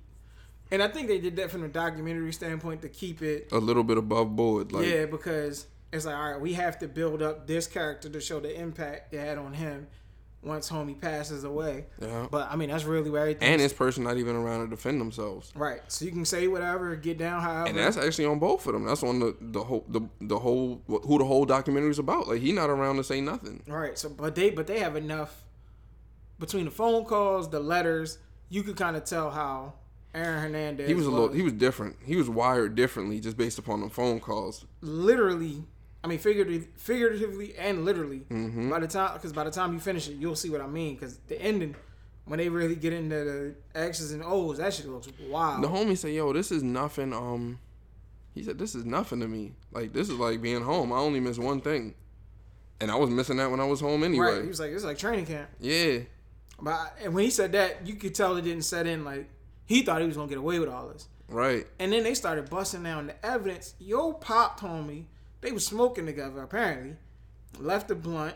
and I think they did that from a documentary standpoint to keep it. A little bit above board, like, yeah, because it's like, all right, we have to build up this character to show the impact it had on him once homie passes away. yeah. But I mean, that's really where everything. And this person not even around to defend themselves. right, so you can say whatever, get down however. And that's actually on both of them. That's on the the whole the the whole who the whole documentary is about. Like he not around to say nothing. right. So, but they but they have enough between the phone calls, the letters. You could kind of tell how Aaron Hernandez. He was a little he was different. He was wired differently just based upon the phone calls. literally i mean figuratively, figuratively and literally Mm-hmm. by the time because by the time you finish it you'll see what i mean because the ending when they really get into the x's and o's that shit looks wild The homie said, "Yo, this is nothing." Um, he said, "This is nothing to me. Like this is like being home. I only miss one thing, and I was missing that when I was home anyway. right he was like it's like training camp Yeah, but I- and when he said that you could tell it didn't set in like he thought he was gonna get away with all this right. and then they started busting down the evidence yo pop told me they was smoking together apparently left the blunt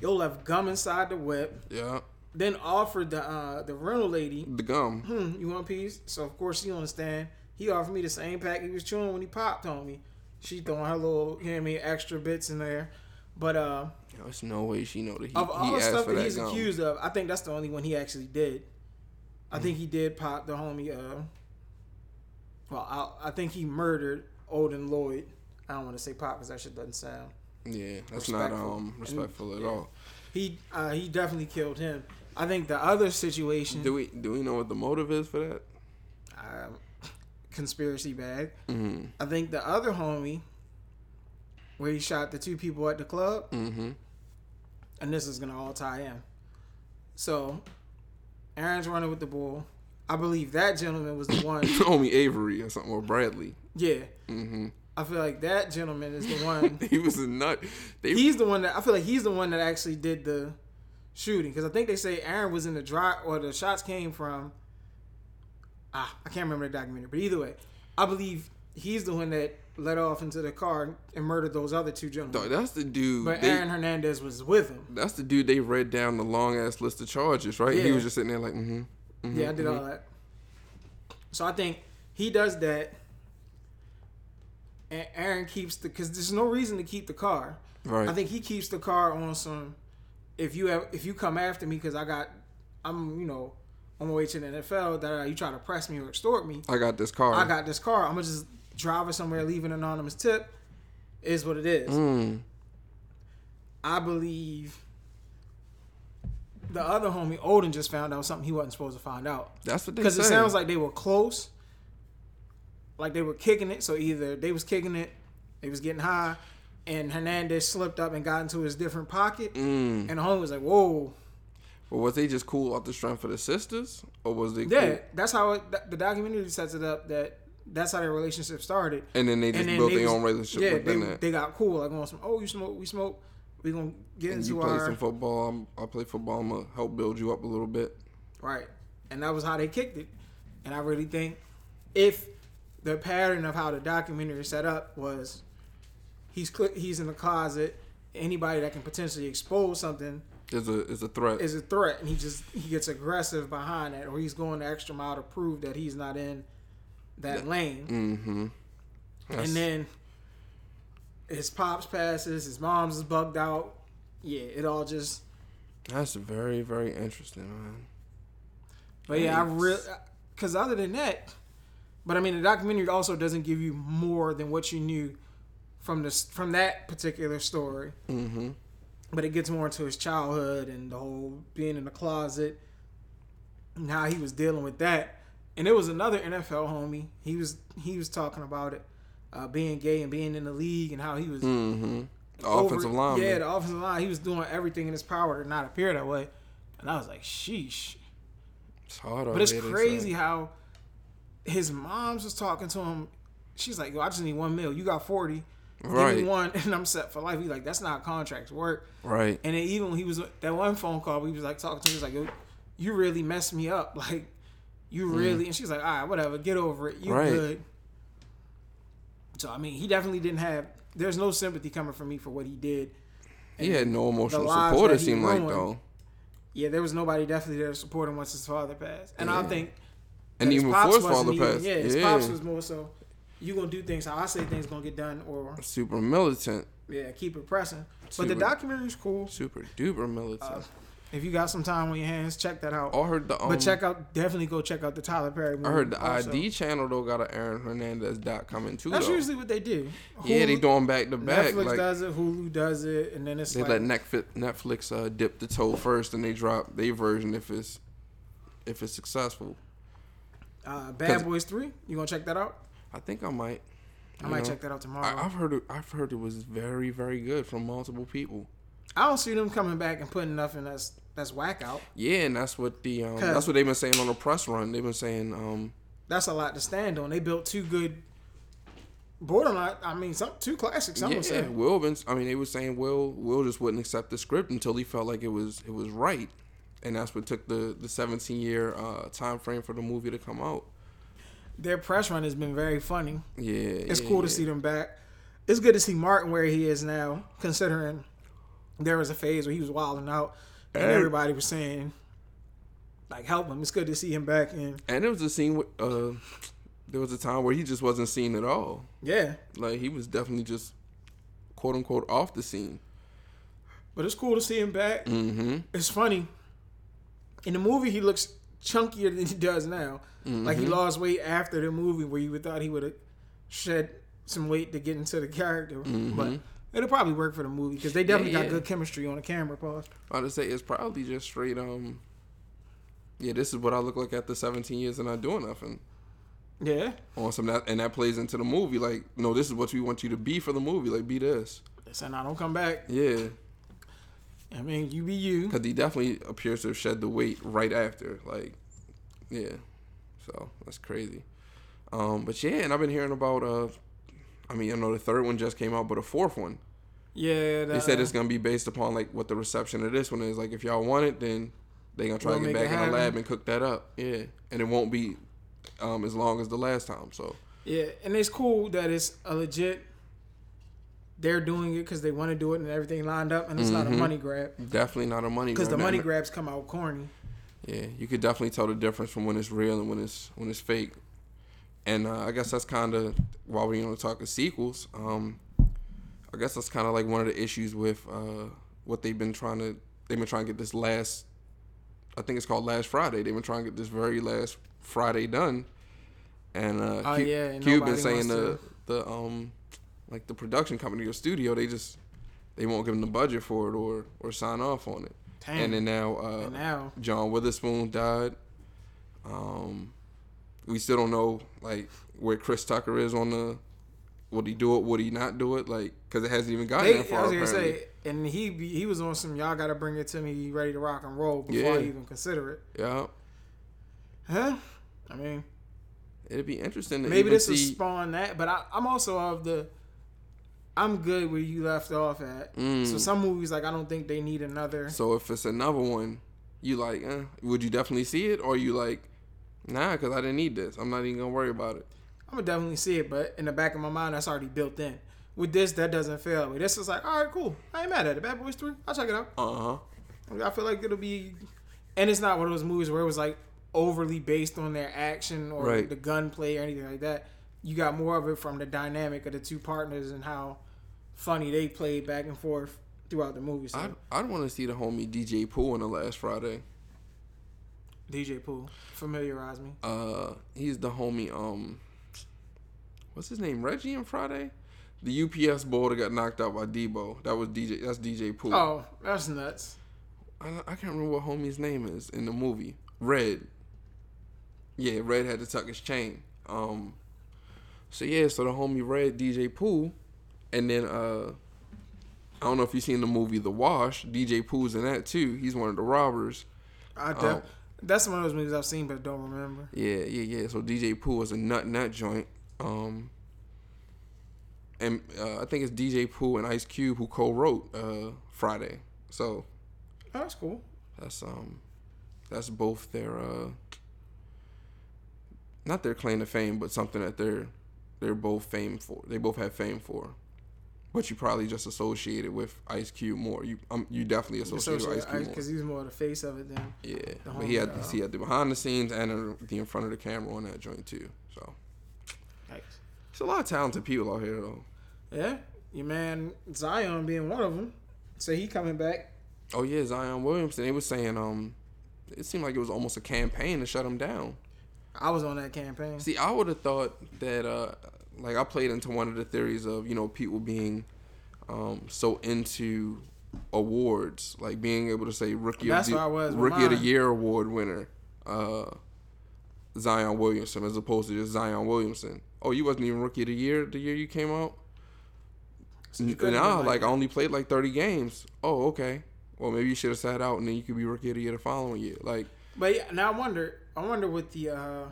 yo left gum inside the whip Yeah, then offered the uh, the rental lady, the gum. hmm, you want a piece? So of course she understand. He offered me the same pack he was chewing when he popped on me. She throwing her little, you know I mean, extra bits in there. But uh, there's no way she know that he, of all he the stuff that that he's gum. accused of, I think that's the only one he actually did. I think he did pop the homie. Uh, well, I, I think he murdered Odin Lloyd. I don't want to say pop because that shit doesn't sound. Yeah, that's not Respectful. um respectful at Yeah. all. He uh, he definitely killed him. I think the other situation, Do we do we know what the motive is for that? um, conspiracy bag. Mm-hmm. I think the other homie, where he shot the two people at the club, Mm-hmm. and this is gonna all tie in. So, Aaron's running with the bull. I believe that gentleman was the one. Homie Avery or something or Bradley. yeah, Mm-hmm. I feel like that gentleman is the one. he was a nut. They he's the one that I feel like he's the one that actually did the shooting because I think they say Aaron was in the drive or the shots came from. Ah, I can't remember the documentary, but either way, I believe he's the one that let off into the car and murdered those other two gentlemen. That's the dude. But they- Aaron Hernandez was with him. that's the dude they read down the long ass list of charges, right? Yeah. He was just sitting there like, mm-hmm. mm-hmm Yeah, I did all that. So I think he does that, and Aaron keeps the because there's no reason to keep the car. Right. I think he keeps the car on some. If you have, if you come after me because I got, I'm you know on my way to the NFL that you try to press me or extort me. I got this car. I got this car. I'm gonna just drive it somewhere, leave an anonymous tip. Is what it is. Mm. I believe the other homie Odin just found out something he wasn't supposed to find out. That's what they Because it sounds like they were close, like they were kicking it. So either they was kicking it, they was getting high, and Hernandez slipped up and got into his different pocket, Mm. and the homie was like, "Whoa, But was they just cool off the strength of the sisters, or was they? yeah." Cool? That's how it, the documentary sets it up. That that's how their relationship started. And then they just then built their own relationship Yeah, within they, that. they got cool. Like on some, oh, you smoke, we smoke. We gonna get And into you play our some football. I'm, I play football. I'm gonna help build you up a little bit. Right. And that was how they kicked it. And I really think if the pattern of how the documentary set up was he's cl- he's in the closet, anybody that can potentially expose something Is a is a threat. is a threat and he just he gets aggressive behind that or he's going the extra mile to prove that he's not in that lane. mm-hmm. And then his pops passes, his mom's is bugged out. Yeah, it all just that's very very interesting, man. But yeah, I really because other than that, but I mean, the documentary also doesn't give you more than what you knew from this from that particular story. Mm-hmm. But it gets more into his childhood and the whole being in the closet and how he was dealing with that. And there was another NFL homie. He was he was talking about it, uh, being gay and being in the league and how he was Mm-hmm. over- Offensive lineman. Yeah, the offensive line. He was doing everything in his power to not appear that way. And I was like, sheesh. It's hard. But it's crazy how his mom's was talking to him. She's like, yo, I just need one mil. You got 40. Right. Give me one and I'm set for life. He's like, that's not how contracts work. Right. And then even when he was that one phone call, we was like talking to him, he was like, yo, you really messed me up. Like, you really. And she's like, all right, whatever, get over it. You Mm. Right. good. So I mean, he definitely didn't have. There's no sympathy coming from me for what he did. He had no emotional support. It he seemed like though. Yeah, there was nobody definitely there to support him once his father passed. And I think And even before father even- passed, Yeah, his yeah. pops was more so. You gonna do things how I say things gonna get done, or Super militant. yeah, keep it pressing. But the Super- documentary's cool. Super duper militant. Uh, if you got some time on your hands, check that out. I heard the um, but check out, definitely go check out the Tyler Perry movie. I heard the also. ID channel though got an Aaron Hernandez doc coming too. That's though. usually what they do. yeah, they Hulu- doing back to back. Netflix Like does it, Hulu does it, and then it's they like let Netflix Netflix uh, dip the toe first, and they drop their version if it's if it's successful. Uh, Bad Boys Three. You gonna check that out? I think I might. I might know. check that out tomorrow. I, I've heard it, I've heard it was very very good from multiple people. I don't see them coming back and putting nothing that's that's whack out. Yeah, and that's what the um, that's what they've been saying on the press run. They've been saying um, That's a lot to stand on. They built two good, borderline. I mean, some two classics. Some yeah, would say. Will been. I mean, they were saying Will Will just wouldn't accept the script until he felt like it was it was right, and that's what took the the 17 year uh, time frame for the movie to come out. Their press run has been very funny. Yeah, It's yeah, cool to see them back. It's good to see Martin where he is now, considering there was a phase where he was wilding out, and Hey. everybody was saying, like, help him. It's good to see him back in. And there was a scene. With, uh, there was a time where he just wasn't seen at all. Yeah, Like he was definitely just quote unquote off the scene. but it's cool to see him back. Mm-hmm. It's funny. In the movie, he looks chunkier than he does now. Like he Mm-hmm. lost weight after the movie, where you would thought he would have shed some weight to get into the character. But it'll probably work for the movie because they definitely Mm-hmm. yeah. got good chemistry on the camera. Pause. I to say it's probably just straight. Um, yeah, this is what I look like after 17 years and not doing nothing. Yeah, On some that and that plays into the movie. Like, no, this is what we want you to be for the movie. Like, be this. said I don't come back. Yeah, I mean, you be you. because he definitely appears to have shed the weight right after. Like, yeah. So that's crazy. Um, but yeah, and I've been hearing about. Uh, I mean, I know the third one just came out, but a fourth one. Yeah, They said it's gonna be based upon like what the reception of this one is. Like if y'all want it, then they gonna try We'll to get back in the lab and cook that up. Yeah, and it won't be um, as long as the last time. So Yeah, and it's cool that it's a legit. They're doing it because they want to do it and everything lined up, and it's not a Mhm. money grab. definitely not a money. Grab. Because the money grabs come out corny. Yeah, you could definitely tell the difference from when it's real and when it's when it's fake. And uh, I guess that's kind of while we're on the talk of sequels. Um, I guess that's kind of like one of the issues with uh, what they've been trying to. They've been trying to get this last. I think it's called Last Friday. They've been trying to get this very last Friday done. And uh, Oh, Q, yeah, and been saying the the um like the production company or studio they just they won't give them the budget for it or or sign off on it. And then now uh, And now, John Witherspoon died. Um, we still don't know like where Chris Tucker is on the. Would he do it? Would he not do it? Like, because it hasn't even gotten they, that I was gonna apparently. say, and he he was on some. Y'all gotta bring it to me, ready to rock and roll before I even consider it. yeah, Huh? I mean, it'd be interesting to maybe this will see. spawn that, but I, I'm also of the. I'm good where you left off at. Mm. So some movies, like I don't think they need another. So if it's another one, you like, eh, would you definitely see it, or you like, nah, because I didn't need this. I'm not even gonna worry about it. I'm gonna definitely see it, but in the back of my mind, that's already built in. With this, that doesn't fail me. This is like, all right, cool. I ain't mad at it. Bad Boys Three, I'll check it out. Uh huh. I feel like it'll be, and it's not one of those movies where it was like overly based on their action or Right. the gunplay or anything like that. You got more of it from the dynamic of the two partners and how funny they played back and forth throughout the movie. So I'd, I'd want to see the homie DJ Pooh on the last Friday. DJ Pooh, familiarize me. Uh, he's the homie. Um, what's his name? Reggie on Friday. The UPS boy that got knocked out by Debo. That was DJ. That's DJ Pooh. Oh, that's nuts. I, I can't remember what homie's name is in the movie. Red. Yeah, Red had to tuck his chain. Um. So yeah, so the homie Red DJ Pooh, and then uh, I don't know if you've seen the movie The Wash. DJ Pooh's in that too. He's one of the robbers, I def- Oh. that's one of those movies I've seen but don't remember. Yeah, yeah, yeah. So DJ Pooh was a nut in that joint. Um, and uh, I think it's DJ Pooh and Ice Cube who co-wrote uh, Friday. So Oh, that's cool. that's um, that's both their uh, not their claim to fame, but something that they're they're both famed for. They both have fame for. But you probably just associated with Ice Cube more. You um, you definitely associated with Ice Cube more. because he's more the face of it than. Yeah, The but he had homie, he had the behind the scenes and the in front of the camera on that joint too. So Nice. there's a lot of talented people out here though. Yeah, your man Zion being one of them. So he coming back. Oh yeah, Zion Williamson. They was saying um, it seemed like it was almost a campaign to shut him down. I was on that campaign. See, I would have thought that uh, like I played into one of the theories of you know people being um so into awards, like being able to say rookie That's of the rookie of the year award winner, uh, Zion Williamson, as opposed to just Zion Williamson. Oh, you wasn't even rookie of the year the year you came out. So Nah, like I only played like thirty games. Oh, okay. Well, maybe you should have sat out and then you could be rookie of the year the following year. Like, But yeah, now I wonder. I wonder with the uh,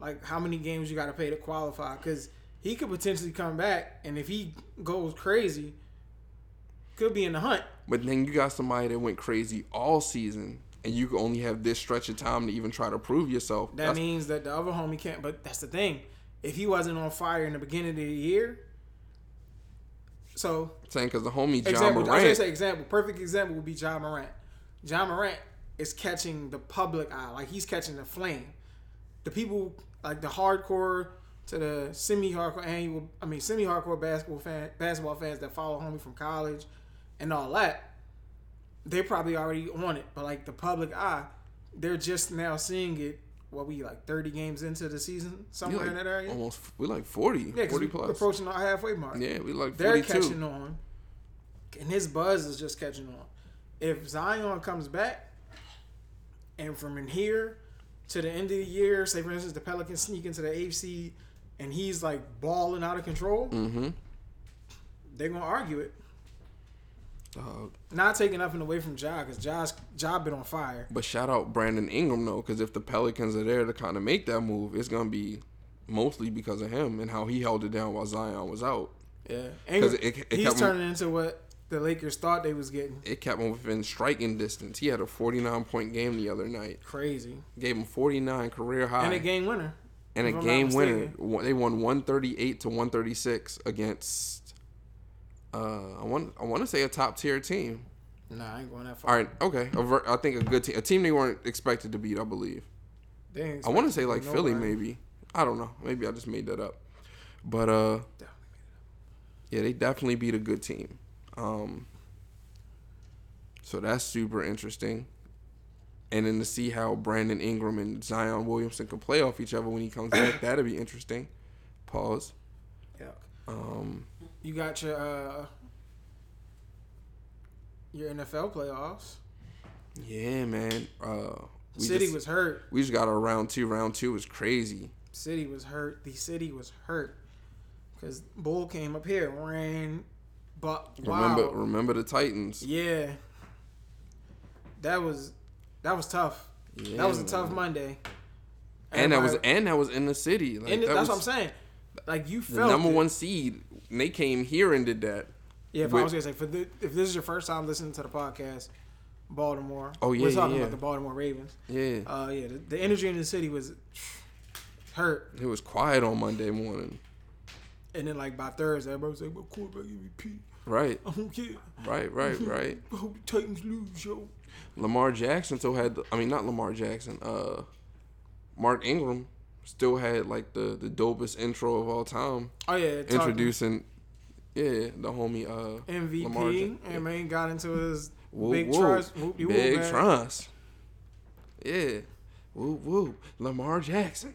like how many games you got to pay to qualify because he could potentially come back, and if he goes crazy, could be in the hunt. but then you got somebody that went crazy all season, and you could only have this stretch of time to even try to prove yourself. That That's- means that the other homie can't. But that's the thing. If he wasn't on fire in the beginning of the year, so saying because the homie John example, I was say example. Perfect example would be Ja Morant. Ja Morant is catching the public eye, like he's catching the flame. The people, like the hardcore to the semi-hardcore annual, I mean semi-hardcore basketball fan, basketball fans that follow homie from college, and all that. they're probably already on it, but like the public eye, they're just now seeing it. What we like thirty games into the season, somewhere like in that area. almost we like 40, Yeah, 'cause 40 plus. approaching our halfway mark. yeah, we like 42. They're catching on, and his buzz is just catching on. If Zion comes back, and from in here to the end of the year, say for instance the Pelicans sneak into the AFC, and he's like balling out of control, Mm-hmm. they're gonna argue it. Dog. Not taking nothing away from Ja, because Ja's job been on fire. But shout out Brandon Ingram though, because if the Pelicans are there to kind of make that move, it's gonna be mostly because of him and how he held it down while Zion was out. Yeah, 'Cause Ingram, it- it he's kept turning into what the Lakers thought they was getting. It kept him within striking distance. He had a 49 point game the other night. Crazy, Gave him 49 career high and a game winner. and a I'm game winner. They won 138 to 136 against. Uh, I want I want to say a top tier team. Nah, I ain't going that far. All right, okay. Ver- I think a good team, a team they weren't expected to beat. I believe. Ain't I want to say like. Philly, maybe. I don't know. Maybe I just made that up. But uh, yeah, they definitely beat a good team. Um, so that's super interesting. And then to see how Brandon Ingram and Zion Williamson can play off each other when he comes back, that'll be interesting. Pause. Yeah. Um, You got your uh your NFL playoffs. yeah, man. Uh, we City just, was hurt. we just got our round two. Round two was crazy. City was hurt. The city was hurt because Bull came up here, ran, but wow, Remember, remember the Titans. yeah, that was that was tough. Yeah, that was a man. tough Monday. and that was and that was in the city. Like, and that that's was what I'm saying. Like you felt The number it. one seed. And they came here and did that. Yeah, if with- I was gonna say, for the, if this is your first time listening to the podcast, Baltimore. Oh, yeah, we're talking yeah. about the Baltimore Ravens. Yeah, Uh, yeah, the, the energy in the city was hurt, it was quiet on Monday morning. and then like by Thursday, everybody was like, "Well, quarterback MVP. Right, I don't care. right, right, right. I hope the Titans lose, yo." Lamar Jackson still had. I mean, not Lamar Jackson. Uh, Mark Ingram still had like the the dopest intro of all time, Oh yeah, introducing. Yeah, the homie. Uh, MVP, Lamar Ja- and man got into his whoop, big whoop, trust, whoop-de-whoop, big man. trust. Yeah, woo woo, Lamar Jackson.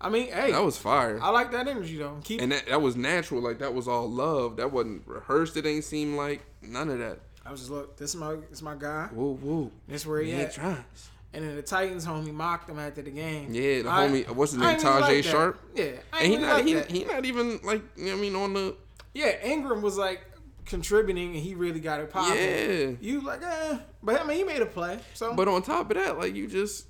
I mean, hey, That was fire. I like that energy though. Keep And that, that was natural. Like that was all love. That wasn't rehearsed. It ain't seem like none of that. I was just look. This is my this is my guy. Woo woo. This where he at. trust. And then the Titans homie mocked him after the game. Yeah, the I- homie. What's his name? Tajae like. Sharpe. Yeah, And he not like he, that. he not even like you know what I mean on the Yeah, Ingram was like, contributing and he really got it popping. Yeah. You like, eh. But I mean, he made a play. So But on top of that, like you just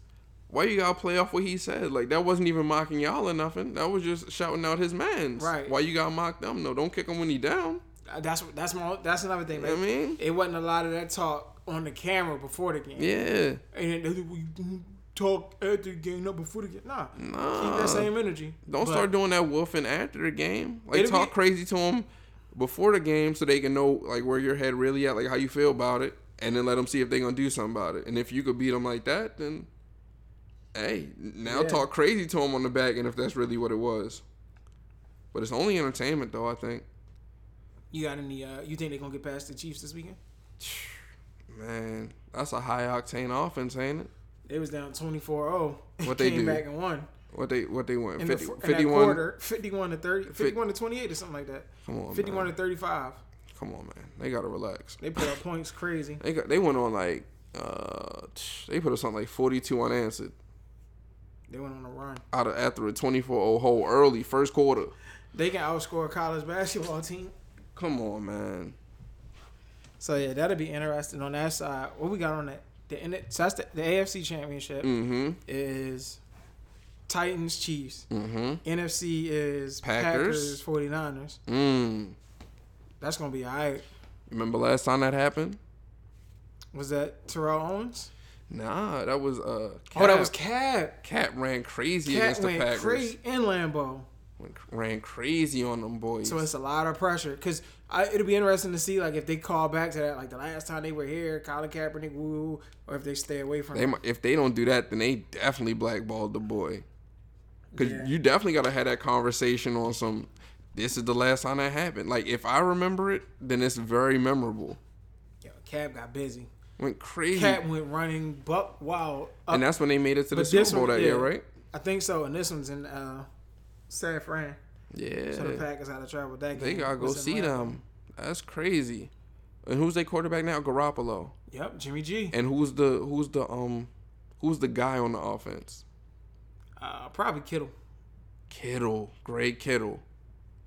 why you gotta play off what he said? Like that wasn't even mocking y'all or nothing. That was just shouting out his man's. Right. Why you gotta mock them? No, don't kick him when he down. uh, that's that's my that's another thing. You know Like, what I mean? it wasn't a lot of that talk on the camera before the game. Yeah. And we talk after the game, not before the game. Nah, Nah. keep that same energy. Don't But start doing that woofing after the game. Like talk be- crazy to him before the game so they can know like where your head really at, like how you feel about it, and then let them see if they gonna do something about it. And if you could beat them like that, then hey, now Yeah. talk crazy to him on the back, end if that's really what it was. But it's only entertainment, though. I think. You got any? Uh, you think they're gonna get past the Chiefs this weekend? Man, that's a high octane offense, ain't it? They was down 24-0. What they came do? back and won. What they what they went In 50, the, that 51. quarter, 51 to 30, 51 to 28 or something like that. Come on, 51 man. to 35. Come on, man. They gotta relax. They put up points crazy. They got they went on like uh they put us on like 42 unanswered They went on a run. out of after a 24-0 hole early first quarter. They can outscore a college basketball team. Come on, man. So yeah, that'll be interesting on that side. What we got on that? The N- so that's the, the AFC Championship Mm-hmm. is Titans Chiefs. Mm-hmm. NFC is Packers. Packers 49ers. Mm. That's gonna be alright. Remember last time that happened? Was that Terrell Owens? Nah, that was uh Oh, that was Cap. Cat ran crazy Cat against the Packers. crazy in Lambeau. Went, ran crazy on them boys. So it's a lot of pressure. Cause it'll be interesting to see like if they call back to that like the last time they were here, Colin Kaepernick, woo, or if they stay away from. They if they don't do that, then they definitely blackballed the boy. Cause Yeah. you definitely gotta have that conversation on some. This is the last time that happened. Like if I remember it, then it's very memorable. Yo, Cap got busy. Went crazy, Cat went running buck wild. Up, and that's when they made it to the But Super Bowl one- that year, right? I think so. And this one's in uh, San Fran. Yeah, So the Packers had to travel that they game. gotta go see Lambeau. them. That's crazy. And who's their quarterback now? Garoppolo. Yep, Jimmy G. And who's the who's the um who's the guy on the offense? Uh, probably Kittle. Kittle, great Kittle,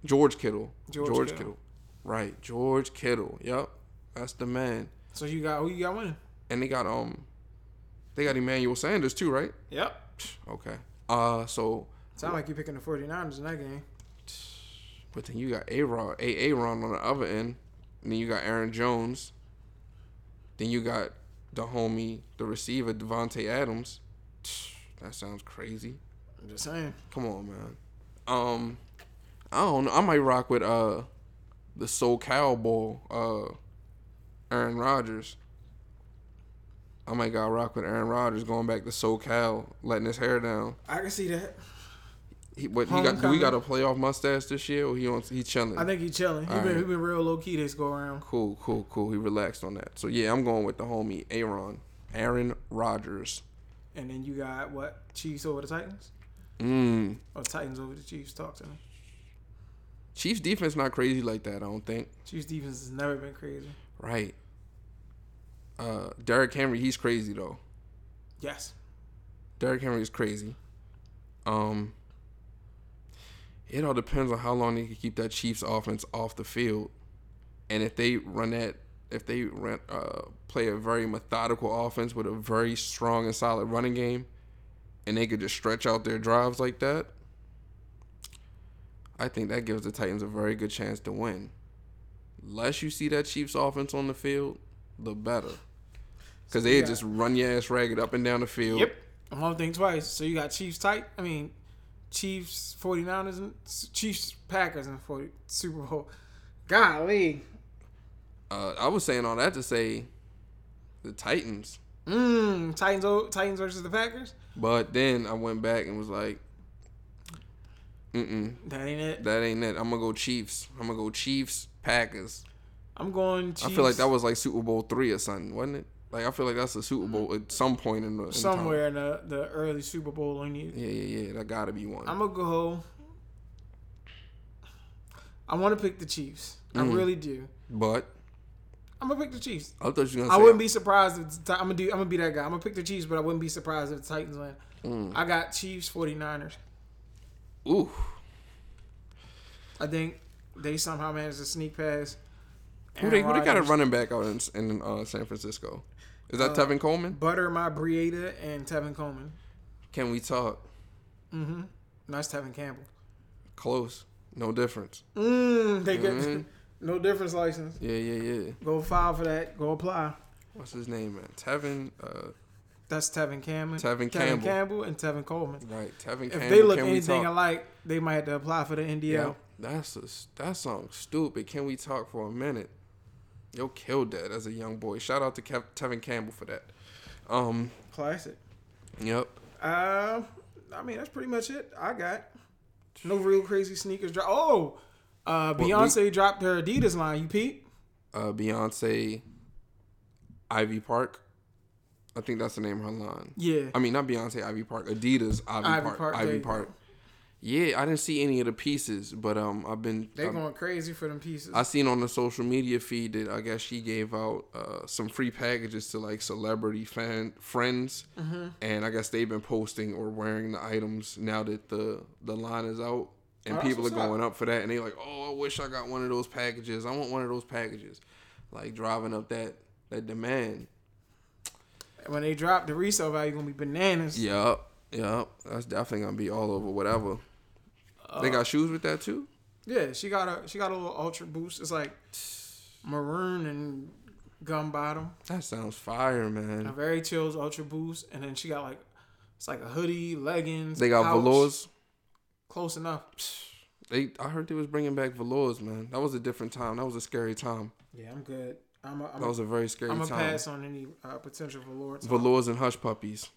George Kittle, George George, Kittle. Kittle. right? George Kittle. Yep, that's the man. So you got who you got winning? And they got um, they got Emmanuel Sanders too, right? Yep. Okay. Uh, so Sound like you're picking the 49ers in that game. but then you got Aaron, A Aaron on the other end, and then you got Aaron Jones. Then you got the homie, the receiver Davante Adams. That sounds crazy. I'm just saying. Come on, man. Um, I don't know. I might rock with uh the SoCal Bowl, uh Aaron Rodgers. I might got rock with Aaron Rodgers going back to SoCal, letting his hair down. I can see that. He, what he got? Do we got a playoff mustache this year, or he on? He chilling. I think he chilling. He been, Alright. he been real low key this go around. cool, cool, cool. He relaxed on that. So yeah, I'm going with the homie Aaron, Aaron Rodgers. And then you got what? Chiefs over the Titans? Mm. Or Titans over the Chiefs? Talk to me. Chiefs defense not crazy like that. I don't think. Chiefs defense has never been crazy. Right. Uh, Derrick Henry, he's crazy though. Yes. Derrick Henry is crazy. Um, it all depends on how long they can keep that Chiefs offense off the field, and if they run that, if they run, uh, play a very methodical offense with a very strong and solid running game, and they could just stretch out their drives like that. I think that gives the Titans a very good chance to win. Less you see that Chiefs offense on the field, the better. Because they just run your ass ragged up and down the field. Yep. I'm gonna think twice. So you got Chiefs tight. I mean, Chiefs 49ers and Chiefs Packers in the Super Bowl. Golly. Uh, I was saying all that to say the Titans, Mmm. Titans Titans versus the Packers? but then I went back and was like, Mm "Mm, That ain't it. that ain't it. I'm gonna go Chiefs. I'm gonna go Chiefs, Packers. I'm going Chiefs. I feel like that was like Super Bowl three or something, wasn't it? Like I feel like that's a Super Bowl at some point in the in somewhere in the, the early Super Bowl. I. Time. Yeah, yeah, yeah. That gotta be one. I'm gonna go. I want to pick the Chiefs. I Mhm. really do. but I'm gonna pick the Chiefs. I thought you were gonna I wouldn't be surprised if the, I'm gonna do. I'm gonna be that guy. I'm gonna pick the Chiefs, but I wouldn't be surprised if the Titans win. Mm. I got Chiefs 49ers. Ooh, I think they somehow managed to sneak past Who they, who they got a running back out in, in uh, San Francisco? Is that Uh, Tevin Coleman? Butter my Breida and Tevin Coleman. Can we talk? Mm-hmm. Nice Tevin Campbell. Close. No difference. Mm, they get Mhm. no difference license. Yeah, yeah, yeah. Go file for that. Go apply. What's his name, man? Tevin. Uh, That's Tevin Cameron. Tevin Tevin Campbell. Campbell and Tevin Coleman. right. Tevin If Campbell. they look anything alike, they might have to apply for the NDL. That's a, that song stupid. Can we talk for a minute? Yo, killed that as a young boy. Shout out to Kev, Tevin Campbell for that. Um, Classic. yep. Uh, I mean that's pretty much it. I got no real crazy sneakers. Drop. Oh, uh, we- Beyonce dropped her Adidas line. You peep? Uh, Beyonce, Ivy Park. I think that's the name of her line. Yeah. I mean, not Beyonce, Ivy Park. Adidas, Ivy, Ivy Park. Park, Ivy. Park. Yeah, I didn't see any of the pieces, but um, I've been. They I've- going crazy for them pieces. I seen on the social media feed that I guess she gave out uh, some free packages to like celebrity fan friends, Mm-hmm. and I guess they've been posting or wearing the items now that the the line is out, and Oh, people are what's up. going up for that, and they like, oh, I wish I got one of those packages. I want one of those packages, like driving up that that demand. when they drop, the resale value gonna be bananas. Yup, yup, that's definitely gonna be all over whatever. Uh, they got shoes with that too. Yeah, she got a she got a little ultra boost. It's like maroon and gum bottom. That sounds fire, man. A very chills ultra boost, and then she got like it's like a hoodie, leggings. They got pouch. velours. Close enough. They, I heard they was bringing back velours, man. That was a different time. That was a scary time. Yeah, I'm good. I'm a, I'm That was a very scary time. I'm gonna pass on any uh, potential velour. talk. Velours and hush puppies.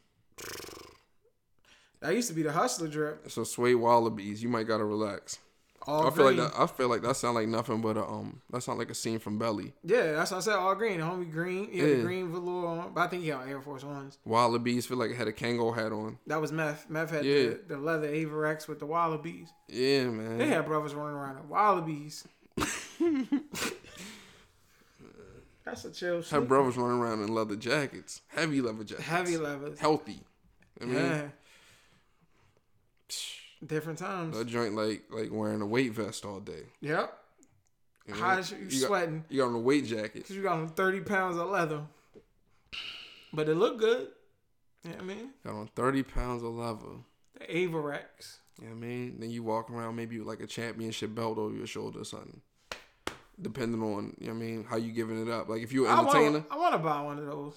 That used to be the hustler drip. So suede wallabies. You might gotta relax. All I feel like green. that. I feel like that sound like nothing but a um. That sound like a scene from Belly. Yeah, that's what I said. All green. The homie green. Yeah, Yeah. the green velour on. But I think he got Air Force Ones. Wallabies feel like it had a Kango hat on. That was meth. Meth had Yeah. the, the leather Avirex with the wallabies. Yeah, man. They had brothers running around in wallabies. That's a chill Had brothers running around in leather jackets, heavy leather jackets, Heavy leathers. healthy. I mean, yeah. Different times. a joint like like wearing a weight vest all day. Yep. You, know? Hot as you, You got- sweating You got on a weight jacket. because you got on 30 pounds of leather. But it looked good. You know what I mean? Got on thirty pounds of leather. The Avirex. You know what I mean? Then you walk around maybe with like a championship belt over your shoulder or something. Depending on, you know what I mean, how you giving it up. Like if you're an I entertainer, I want to buy one of those.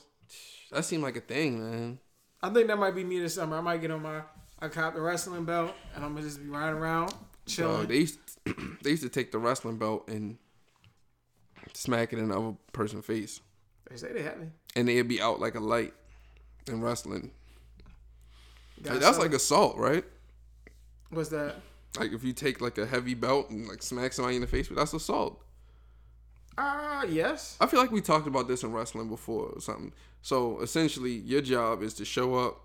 that seemed like a thing, man. I think that might be me this summer. I might get on my, I cop the wrestling belt and I'm to just be riding around, chilling. They used they used to take the wrestling belt and smack it in the other person's face. They say they have me. And they'd be out like a light in wrestling. Like, that's like assault, right? What's that? Like if you take like a heavy belt and like smack somebody in the face with that's assault. Ah, yes. I feel like we talked about this in wrestling before or something. So essentially, your job is to show up,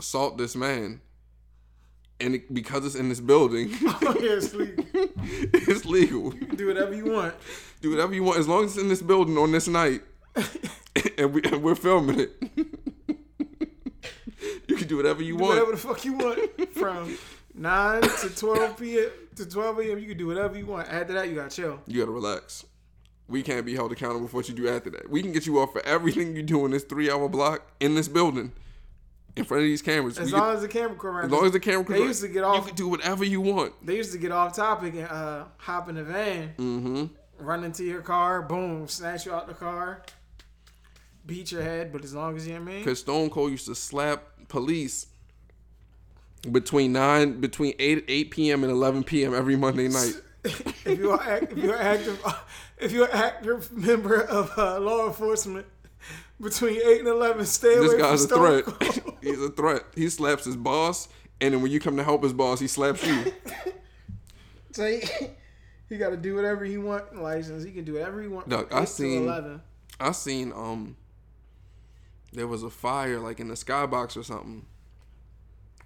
assault this man, and it, because it's in this building, Oh, yeah, it's legal. it's legal. You can do whatever you want. Do whatever you want as long as it's in this building on this night, and, we, and we're filming it. you can do whatever you Do want. whatever the fuck you want from 9 to 12 p.m. to 12 a.m. You can do whatever you want. After that, you got to chill. You gotta relax. We can't be held accountable for what you do after that. We can get you off for everything you do in this three-hour block in this building, in front of these cameras. As We long as the camera crew around. As long as the camera crew. They used to get off. you can do whatever you want. they used to get off topic and uh, hop in the van, Mm-hmm. run into your car, boom, snatch you out the car, beat your head. But as long as you know what I mean, Because Stone Cold used to slap police between nine, between eight eight p.m. and eleven p.m. every Monday night. if you're if you're active if you're active member of uh, law enforcement between eight and eleven, stay This away guy's a Stone threat. Cold. He's a threat. He slaps his boss, and then when you come to help his boss, he slaps you. so he, he got to do whatever he want. License, he can do whatever he want. from Dog, I 8 to seen- eleven. I seen um, there was a fire like in the skybox or something.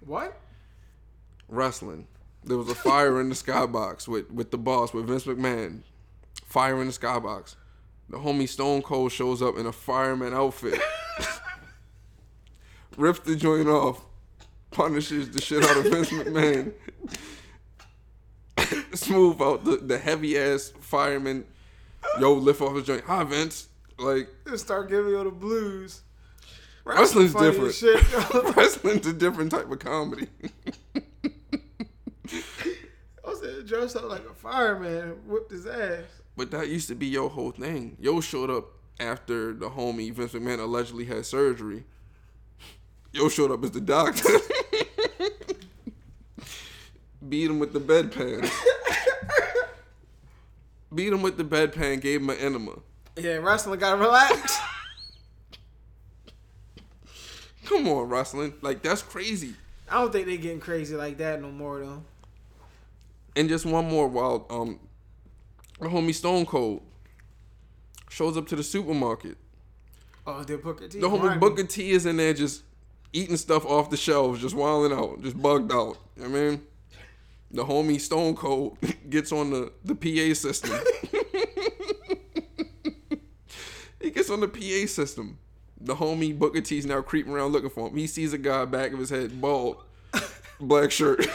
What? wrestling. There was a fire in the skybox with with the boss with Vince McMahon. Fire in the skybox. The homie Stone Cold shows up in a fireman outfit. Rips the joint off. Punishes the shit out of Vince McMahon. Smooth out the, the heavy ass fireman Yo, lift off his joint. Hi, Vince. Like Just start giving you the blues. Wrestling's different. Shit. wrestling's a different type of comedy. I said dressed up like a fireman, whipped his ass. But that used to be your whole thing. Yo showed up after the homie Vince McMahon allegedly had surgery. Yo showed up as the doctor. Beat him with the bedpan. Beat him with the bedpan, gave him an enema. Yeah, wrestling gotta relax. Come on, wrestling. Like, that's crazy. I don't think they getting crazy like that no more though. And just one more while um the homie Stone Cold shows up to the supermarket. Oh, they Booker T. The homie. Booker T is in there just eating stuff off the shelves, just wilding out, just bugged out. I mean, the homie Stone Cold gets on the, the PA system. he gets on the PA system. The homie Booker T's now creeping around looking for him. He sees a guy back of his head, bald, black shirt.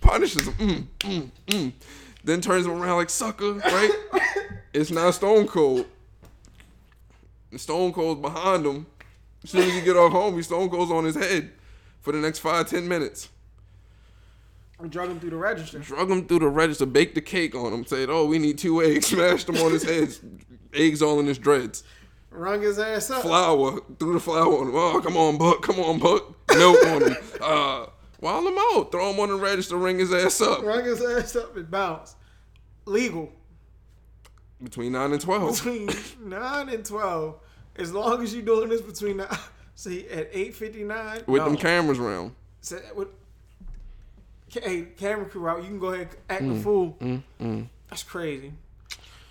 Punishes him. Mm, mm, mm. Then turns him around like sucker, right? It's not Stone Cold. Stone Cold's behind him. As soon as you get off home, he Stone Cold's on his head for the next five, ten minutes. I'm drugging through the register. Drug him through the register, baked the cake on him, said, Oh, we need two eggs, smashed them on his head, eggs all in his dreads. Rung his ass up. Flour, threw the flour on him. Oh, come on, Buck, come on, Buck. Milk on him. Uh, wild him out. Throw him on the register, ring his ass up. Ring his ass up and bounce. Legal. Between 9 and 12. Between nine and twelve. As long as you're doing this between the, see at eight fifty nine. With them cameras around. So, with, hey, camera crew out. You can go ahead and act Mm. the fool. That's crazy.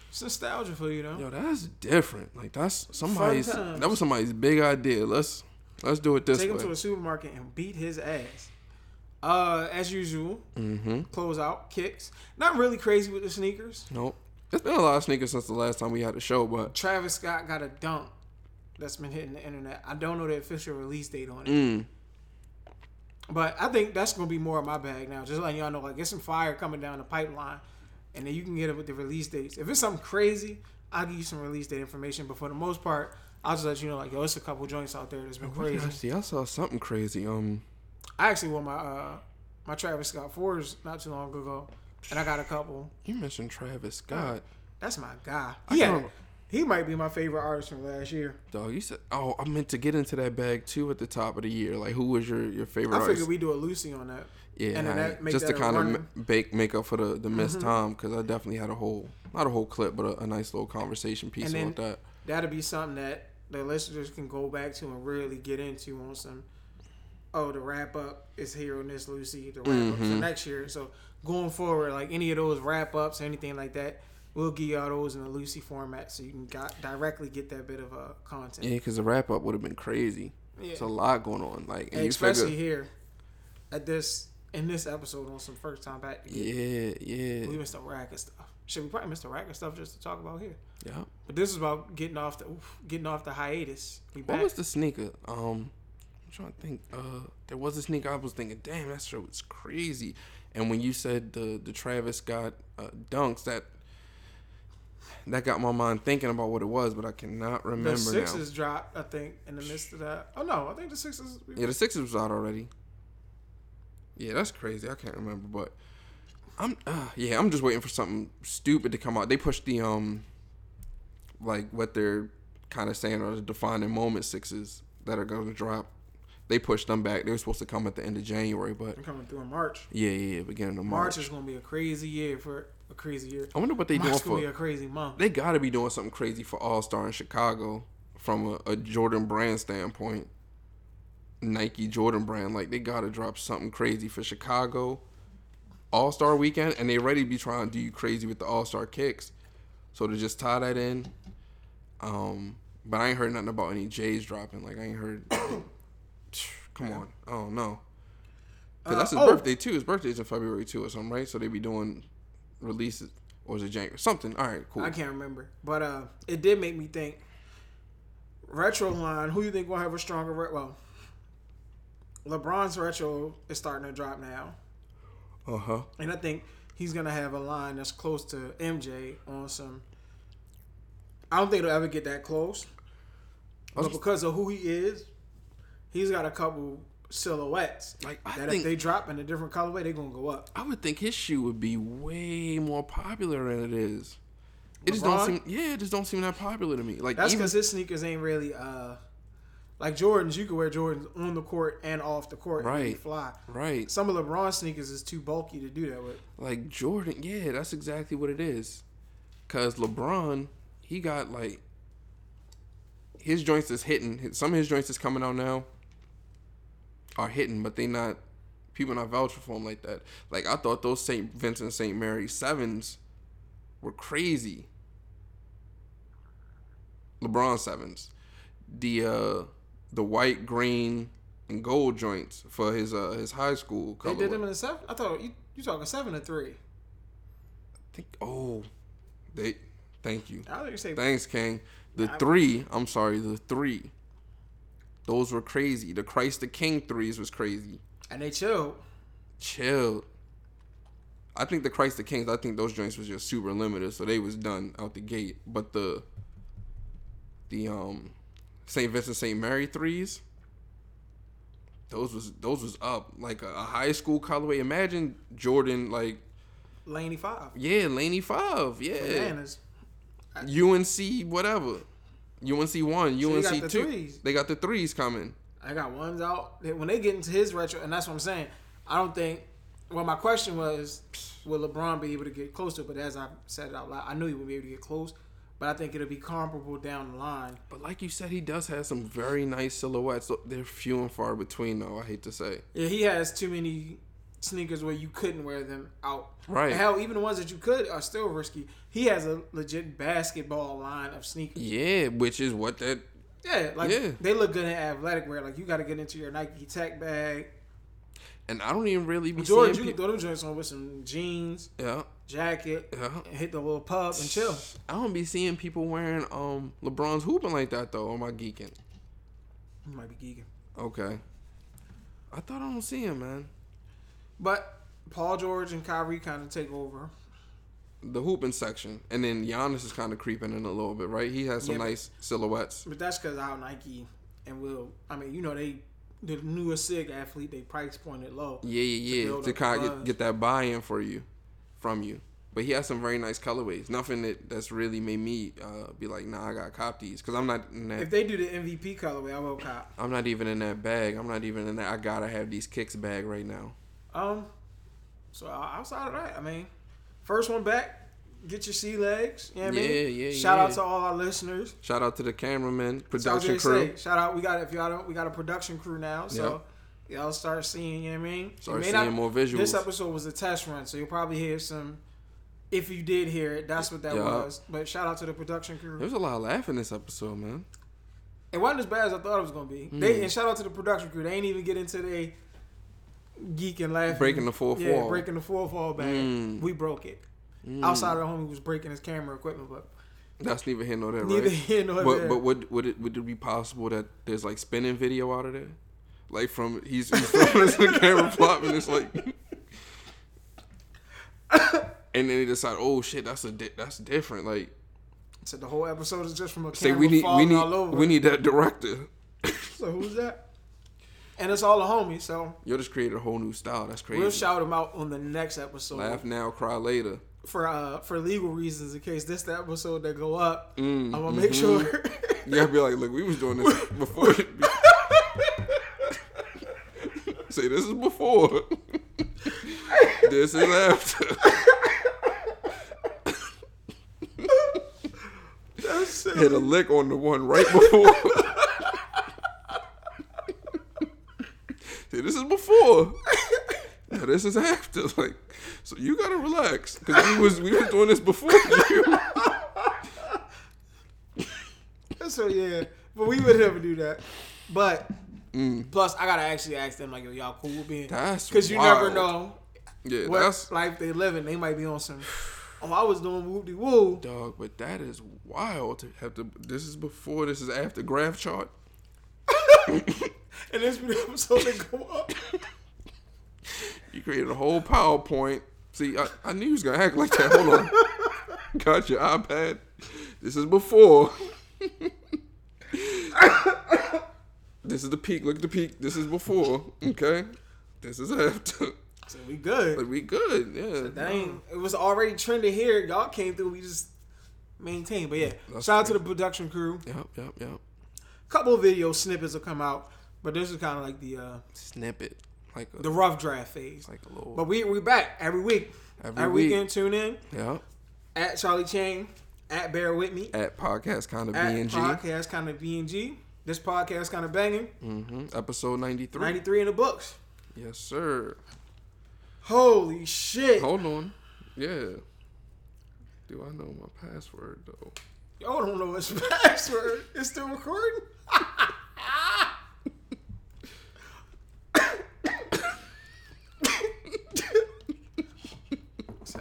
It's nostalgia for you though. Yo, that's different. Like that's somebody's. That was somebody's big idea. Let's let's do it this way. Take him to a supermarket and beat his ass. Uh, as usual, mm-hmm. close out kicks. Not really crazy with the sneakers. Nope. It's been a lot of sneakers since the last time we had a show, but Travis Scott got a dunk that's been hitting the internet. I don't know the official release date on it, mm, but I think that's gonna be more of my bag now. Just letting y'all know, like, get some fire coming down the pipeline, and then you can get it with the release dates. If it's something crazy, I'll give you some release date information. But for the most part, I'll just let you know, like, yo, it's a couple joints out there that's been did I crazy. see, I saw something crazy. Um, I actually wore my uh my Travis Scott fours not too long ago, and I got a couple. you mentioned Travis Scott, That's my guy. Yeah, he might be my favorite artist from last year. dog. You said, oh, I meant to get into that bag too at the top of the year. Like, who was your your favorite I artist? figured we do a Lucy on that. yeah, and then that make just that to kind of running- bake make up for the the missed Mm-hmm. time because I definitely had a whole not a whole clip, but a, a nice little conversation piece And about that. That'll be something that the listeners can go back to and really get into on some. Oh, the wrap up is here on this Lucy. The wrap up for Mhm. next year. So going forward, like any of those wrap ups, anything like that, we'll give y'all those in a Lucy format, so you can got, directly get that bit of uh, content. Yeah, because the wrap up would have been crazy. Yeah. It's a lot going on. Like, and And you especially figure, here at this in this episode on some first time back. yeah, yeah, We missed the rack of stuff. Should we probably miss the rack of stuff just to talk about here? yeah. But this is about getting off the oof, getting off the hiatus. We What back. was the sneaker? Um, trying to think. Uh, there was a sneaker I was thinking, damn, that shit was crazy. And when you said the the Travis Scott uh, dunks, that that got my mind thinking about what it was, but I cannot remember the now. Dropped, I think, in the midst of that. Oh no, I think the Sixers. Yeah, the Sixers was out already. Yeah, that's crazy. I can't remember, but I'm uh, yeah, I'm just waiting for something stupid to come out. They pushed the um like what they're kind of saying are the defining moment sixes that are going to drop. They pushed them back. They were supposed to come at the end of January, but They're coming through in March. yeah, yeah, yeah beginning of March March. is going to be a crazy year for a crazy year. I wonder what they doing March going to for. be a crazy month. They got to be doing something crazy for All Star in Chicago from a, a Jordan brand standpoint. Nike Jordan brand, like they got to drop something crazy for Chicago All Star weekend, and they ready to be trying to do you crazy with the All Star kicks. So to just tie that in, um, but I ain't heard nothing about any J's dropping. Like I ain't heard. come on, oh no, because Uh, that's his oh. birthday too. His birthday's in February too, or something, right? So they'd be doing releases, or is it January? Something. All right, cool. I can't remember, but uh, it did make me think. Retro line. Who you think will have a stronger? Re- well, LeBron's retro is starting to drop now, Uh huh. and I think he's gonna have a line that's close to MJ on some. I don't think it'll ever get that close, but because of who he is, he's got a couple silhouettes Like I that think if they drop in a different colorway, they're gonna go up. I would think his shoe would be way more popular than it is. It just don't seem yeah, it just don't seem that popular to me. Like That's because his sneakers ain't really uh like Jordans. You can wear Jordans on the court and off the court, and Right. fly. right. Some of LeBron sneakers is too bulky to do that with. Like Jordan, yeah, that's exactly what it is. Cause LeBron, he got like his joints is hitting. Some of his joints is coming out now are hitting, but they not people not vouching for him like that. Like I thought those Saint Vincent Saint Mary sevens were crazy. LeBron sevens, the uh the white, green, and gold joints for his uh his high school. They did them in a seven. I thought you you talking seven or three. I think oh they thank you I you say thanks king the I- three i'm sorry the three those were crazy the christ the king threes was crazy and they chilled. chill i think the christ the kings i think those joints was just super limited so they was done out the gate but the the um st vincent st mary threes those was those was up like a, a high school colorway imagine jordan like Laney five. yeah laney five yeah Bananas. UNC whatever. UNC one, you UNC got the two. threes. They got the threes coming. I got ones out. When they get into his retro, and that's what I'm saying. I don't think. Well, my question was, will LeBron be able to get close to it? But as I said it out loud, I knew he would be able to get close. But I think it'll be comparable down the line. But like you said, he does have some very nice silhouettes. They're few and far between, though. I hate to say. Yeah, he has too many sneakers where you couldn't wear them out. Right. And hell, even the ones that you could are still risky. He has a legit basketball line of sneakers. Yeah, which is what that. Yeah, like Yeah. they look good in athletic wear. Like you got to get into your Nike Tech bag. And I don't even really be Jordan, you seeing can people. throw them joints on with some jeans, Yeah, jacket, yeah. and hit the little pub and chill. I don't be seeing people wearing um LeBron's hooping like that though. Or am I geeking? You might be geeking. Okay. I thought I don't see him, man. But Paul George and Kyrie kind of take over. The hooping section, and then Giannis is kind of creeping in a little bit, right? He has some Yeah, but- nice silhouettes. But that's because how Nike and Will, I mean, you know, they the newest SIG athlete, they price pointed low. Yeah, yeah, yeah. build To kind of get, get that buy-in for you, from you. But he has some very nice colorways. Nothing that that's really made me uh, be like, nah, I got to cop these because I'm not in that, If they do the MVP colorway, I will cop. I'm not even in that bag. I'm not even in that. I gotta have these kicks bag right now. Um, so outside of that, I mean, first one back, get your sea legs. You know what I Yeah, mean? yeah, Shout out to all our listeners. Shout out to the cameraman, So I production gonna crew. say, shout out. We got if y'all don't, we got a production crew now. So y'all start seeing. You know what I mean? Start seeing more visuals. This episode was a test run, so you'll probably hear some. If you did hear it, that's what that Yeah. was. But shout out to the production crew. There was a lot of laughing this episode, man. It wasn't as bad as I thought it was gonna be. Hmm. They and shout out to the production crew. They ain't even get into the geek and laughing. Breaking the fourth yeah, wall. breaking the fourth wall bag. Mm. We broke it. Mm. Outside of the homie was breaking his camera equipment, but That's neither here nor there, neither right? here nor But there. but would would it would it be possible that there's like spinning video out of there, like from he's, he's the camera flop and it's like, and then they decide, oh shit, that's a di- that's different. Like so the whole episode is just from a say camera we need we need all over. we need that director. So who's that? And it's all a homie. So You just created a whole new style. That's crazy. we'll shout him out on the next episode Laugh now, cry later. for uh for legal reasons. In case this the episode that go up, Mm, I'm gonna make mhm. sure. You gotta be like, look, we was doing this before. Say this is before. this is after. Hit a lick on the one right before. Say this is before. Now this is after. Like, so you gotta relax because we was we was doing this before you. So yeah, but we would never do that. But Mm, plus, I gotta actually ask them like, yo, y'all cool with being? that's Because you never know Yeah, what that's life they living. They might be on some. Oh, I was doing whoop de woo. dog, but that is wild to have to. This is before. This is after graph chart. And this episode that go up. You created a whole PowerPoint See, I, I knew you was gonna act like that. Hold on. Got your iPad. This is before. this is the peak. Look at the peak. This is before. Okay. This is after. So we good. But we good. Yeah. Dang, it was already trending here. Y'all came through. We just maintained. But yeah, That's shout out to the production crew. Yep. Yep. Yep. A couple of video snippets will come out, but this is kind of like the uh, Snippet. Like a, the rough draft phase. like a little. But we we back every week. Every Every week. weekend, tune in Yep. at Charlie Chang, at Bear With Me, At podcast kind of at B and G. podcast kind of B and G. This podcast kind of banging. Mm-hmm. Episode ninety three. Ninety three in the books. Yes, sir. Holy shit! Hold on. Yeah. Do I know my password though? Y'all don't know his password. It's still recording.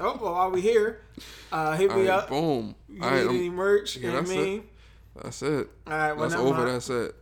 so well, while we here, uh, hit me right, up. boom. You All right, need I'm- any merch? yeah, you know what I that's it. mean? that's it. All right, well, That's over. mind. That's it.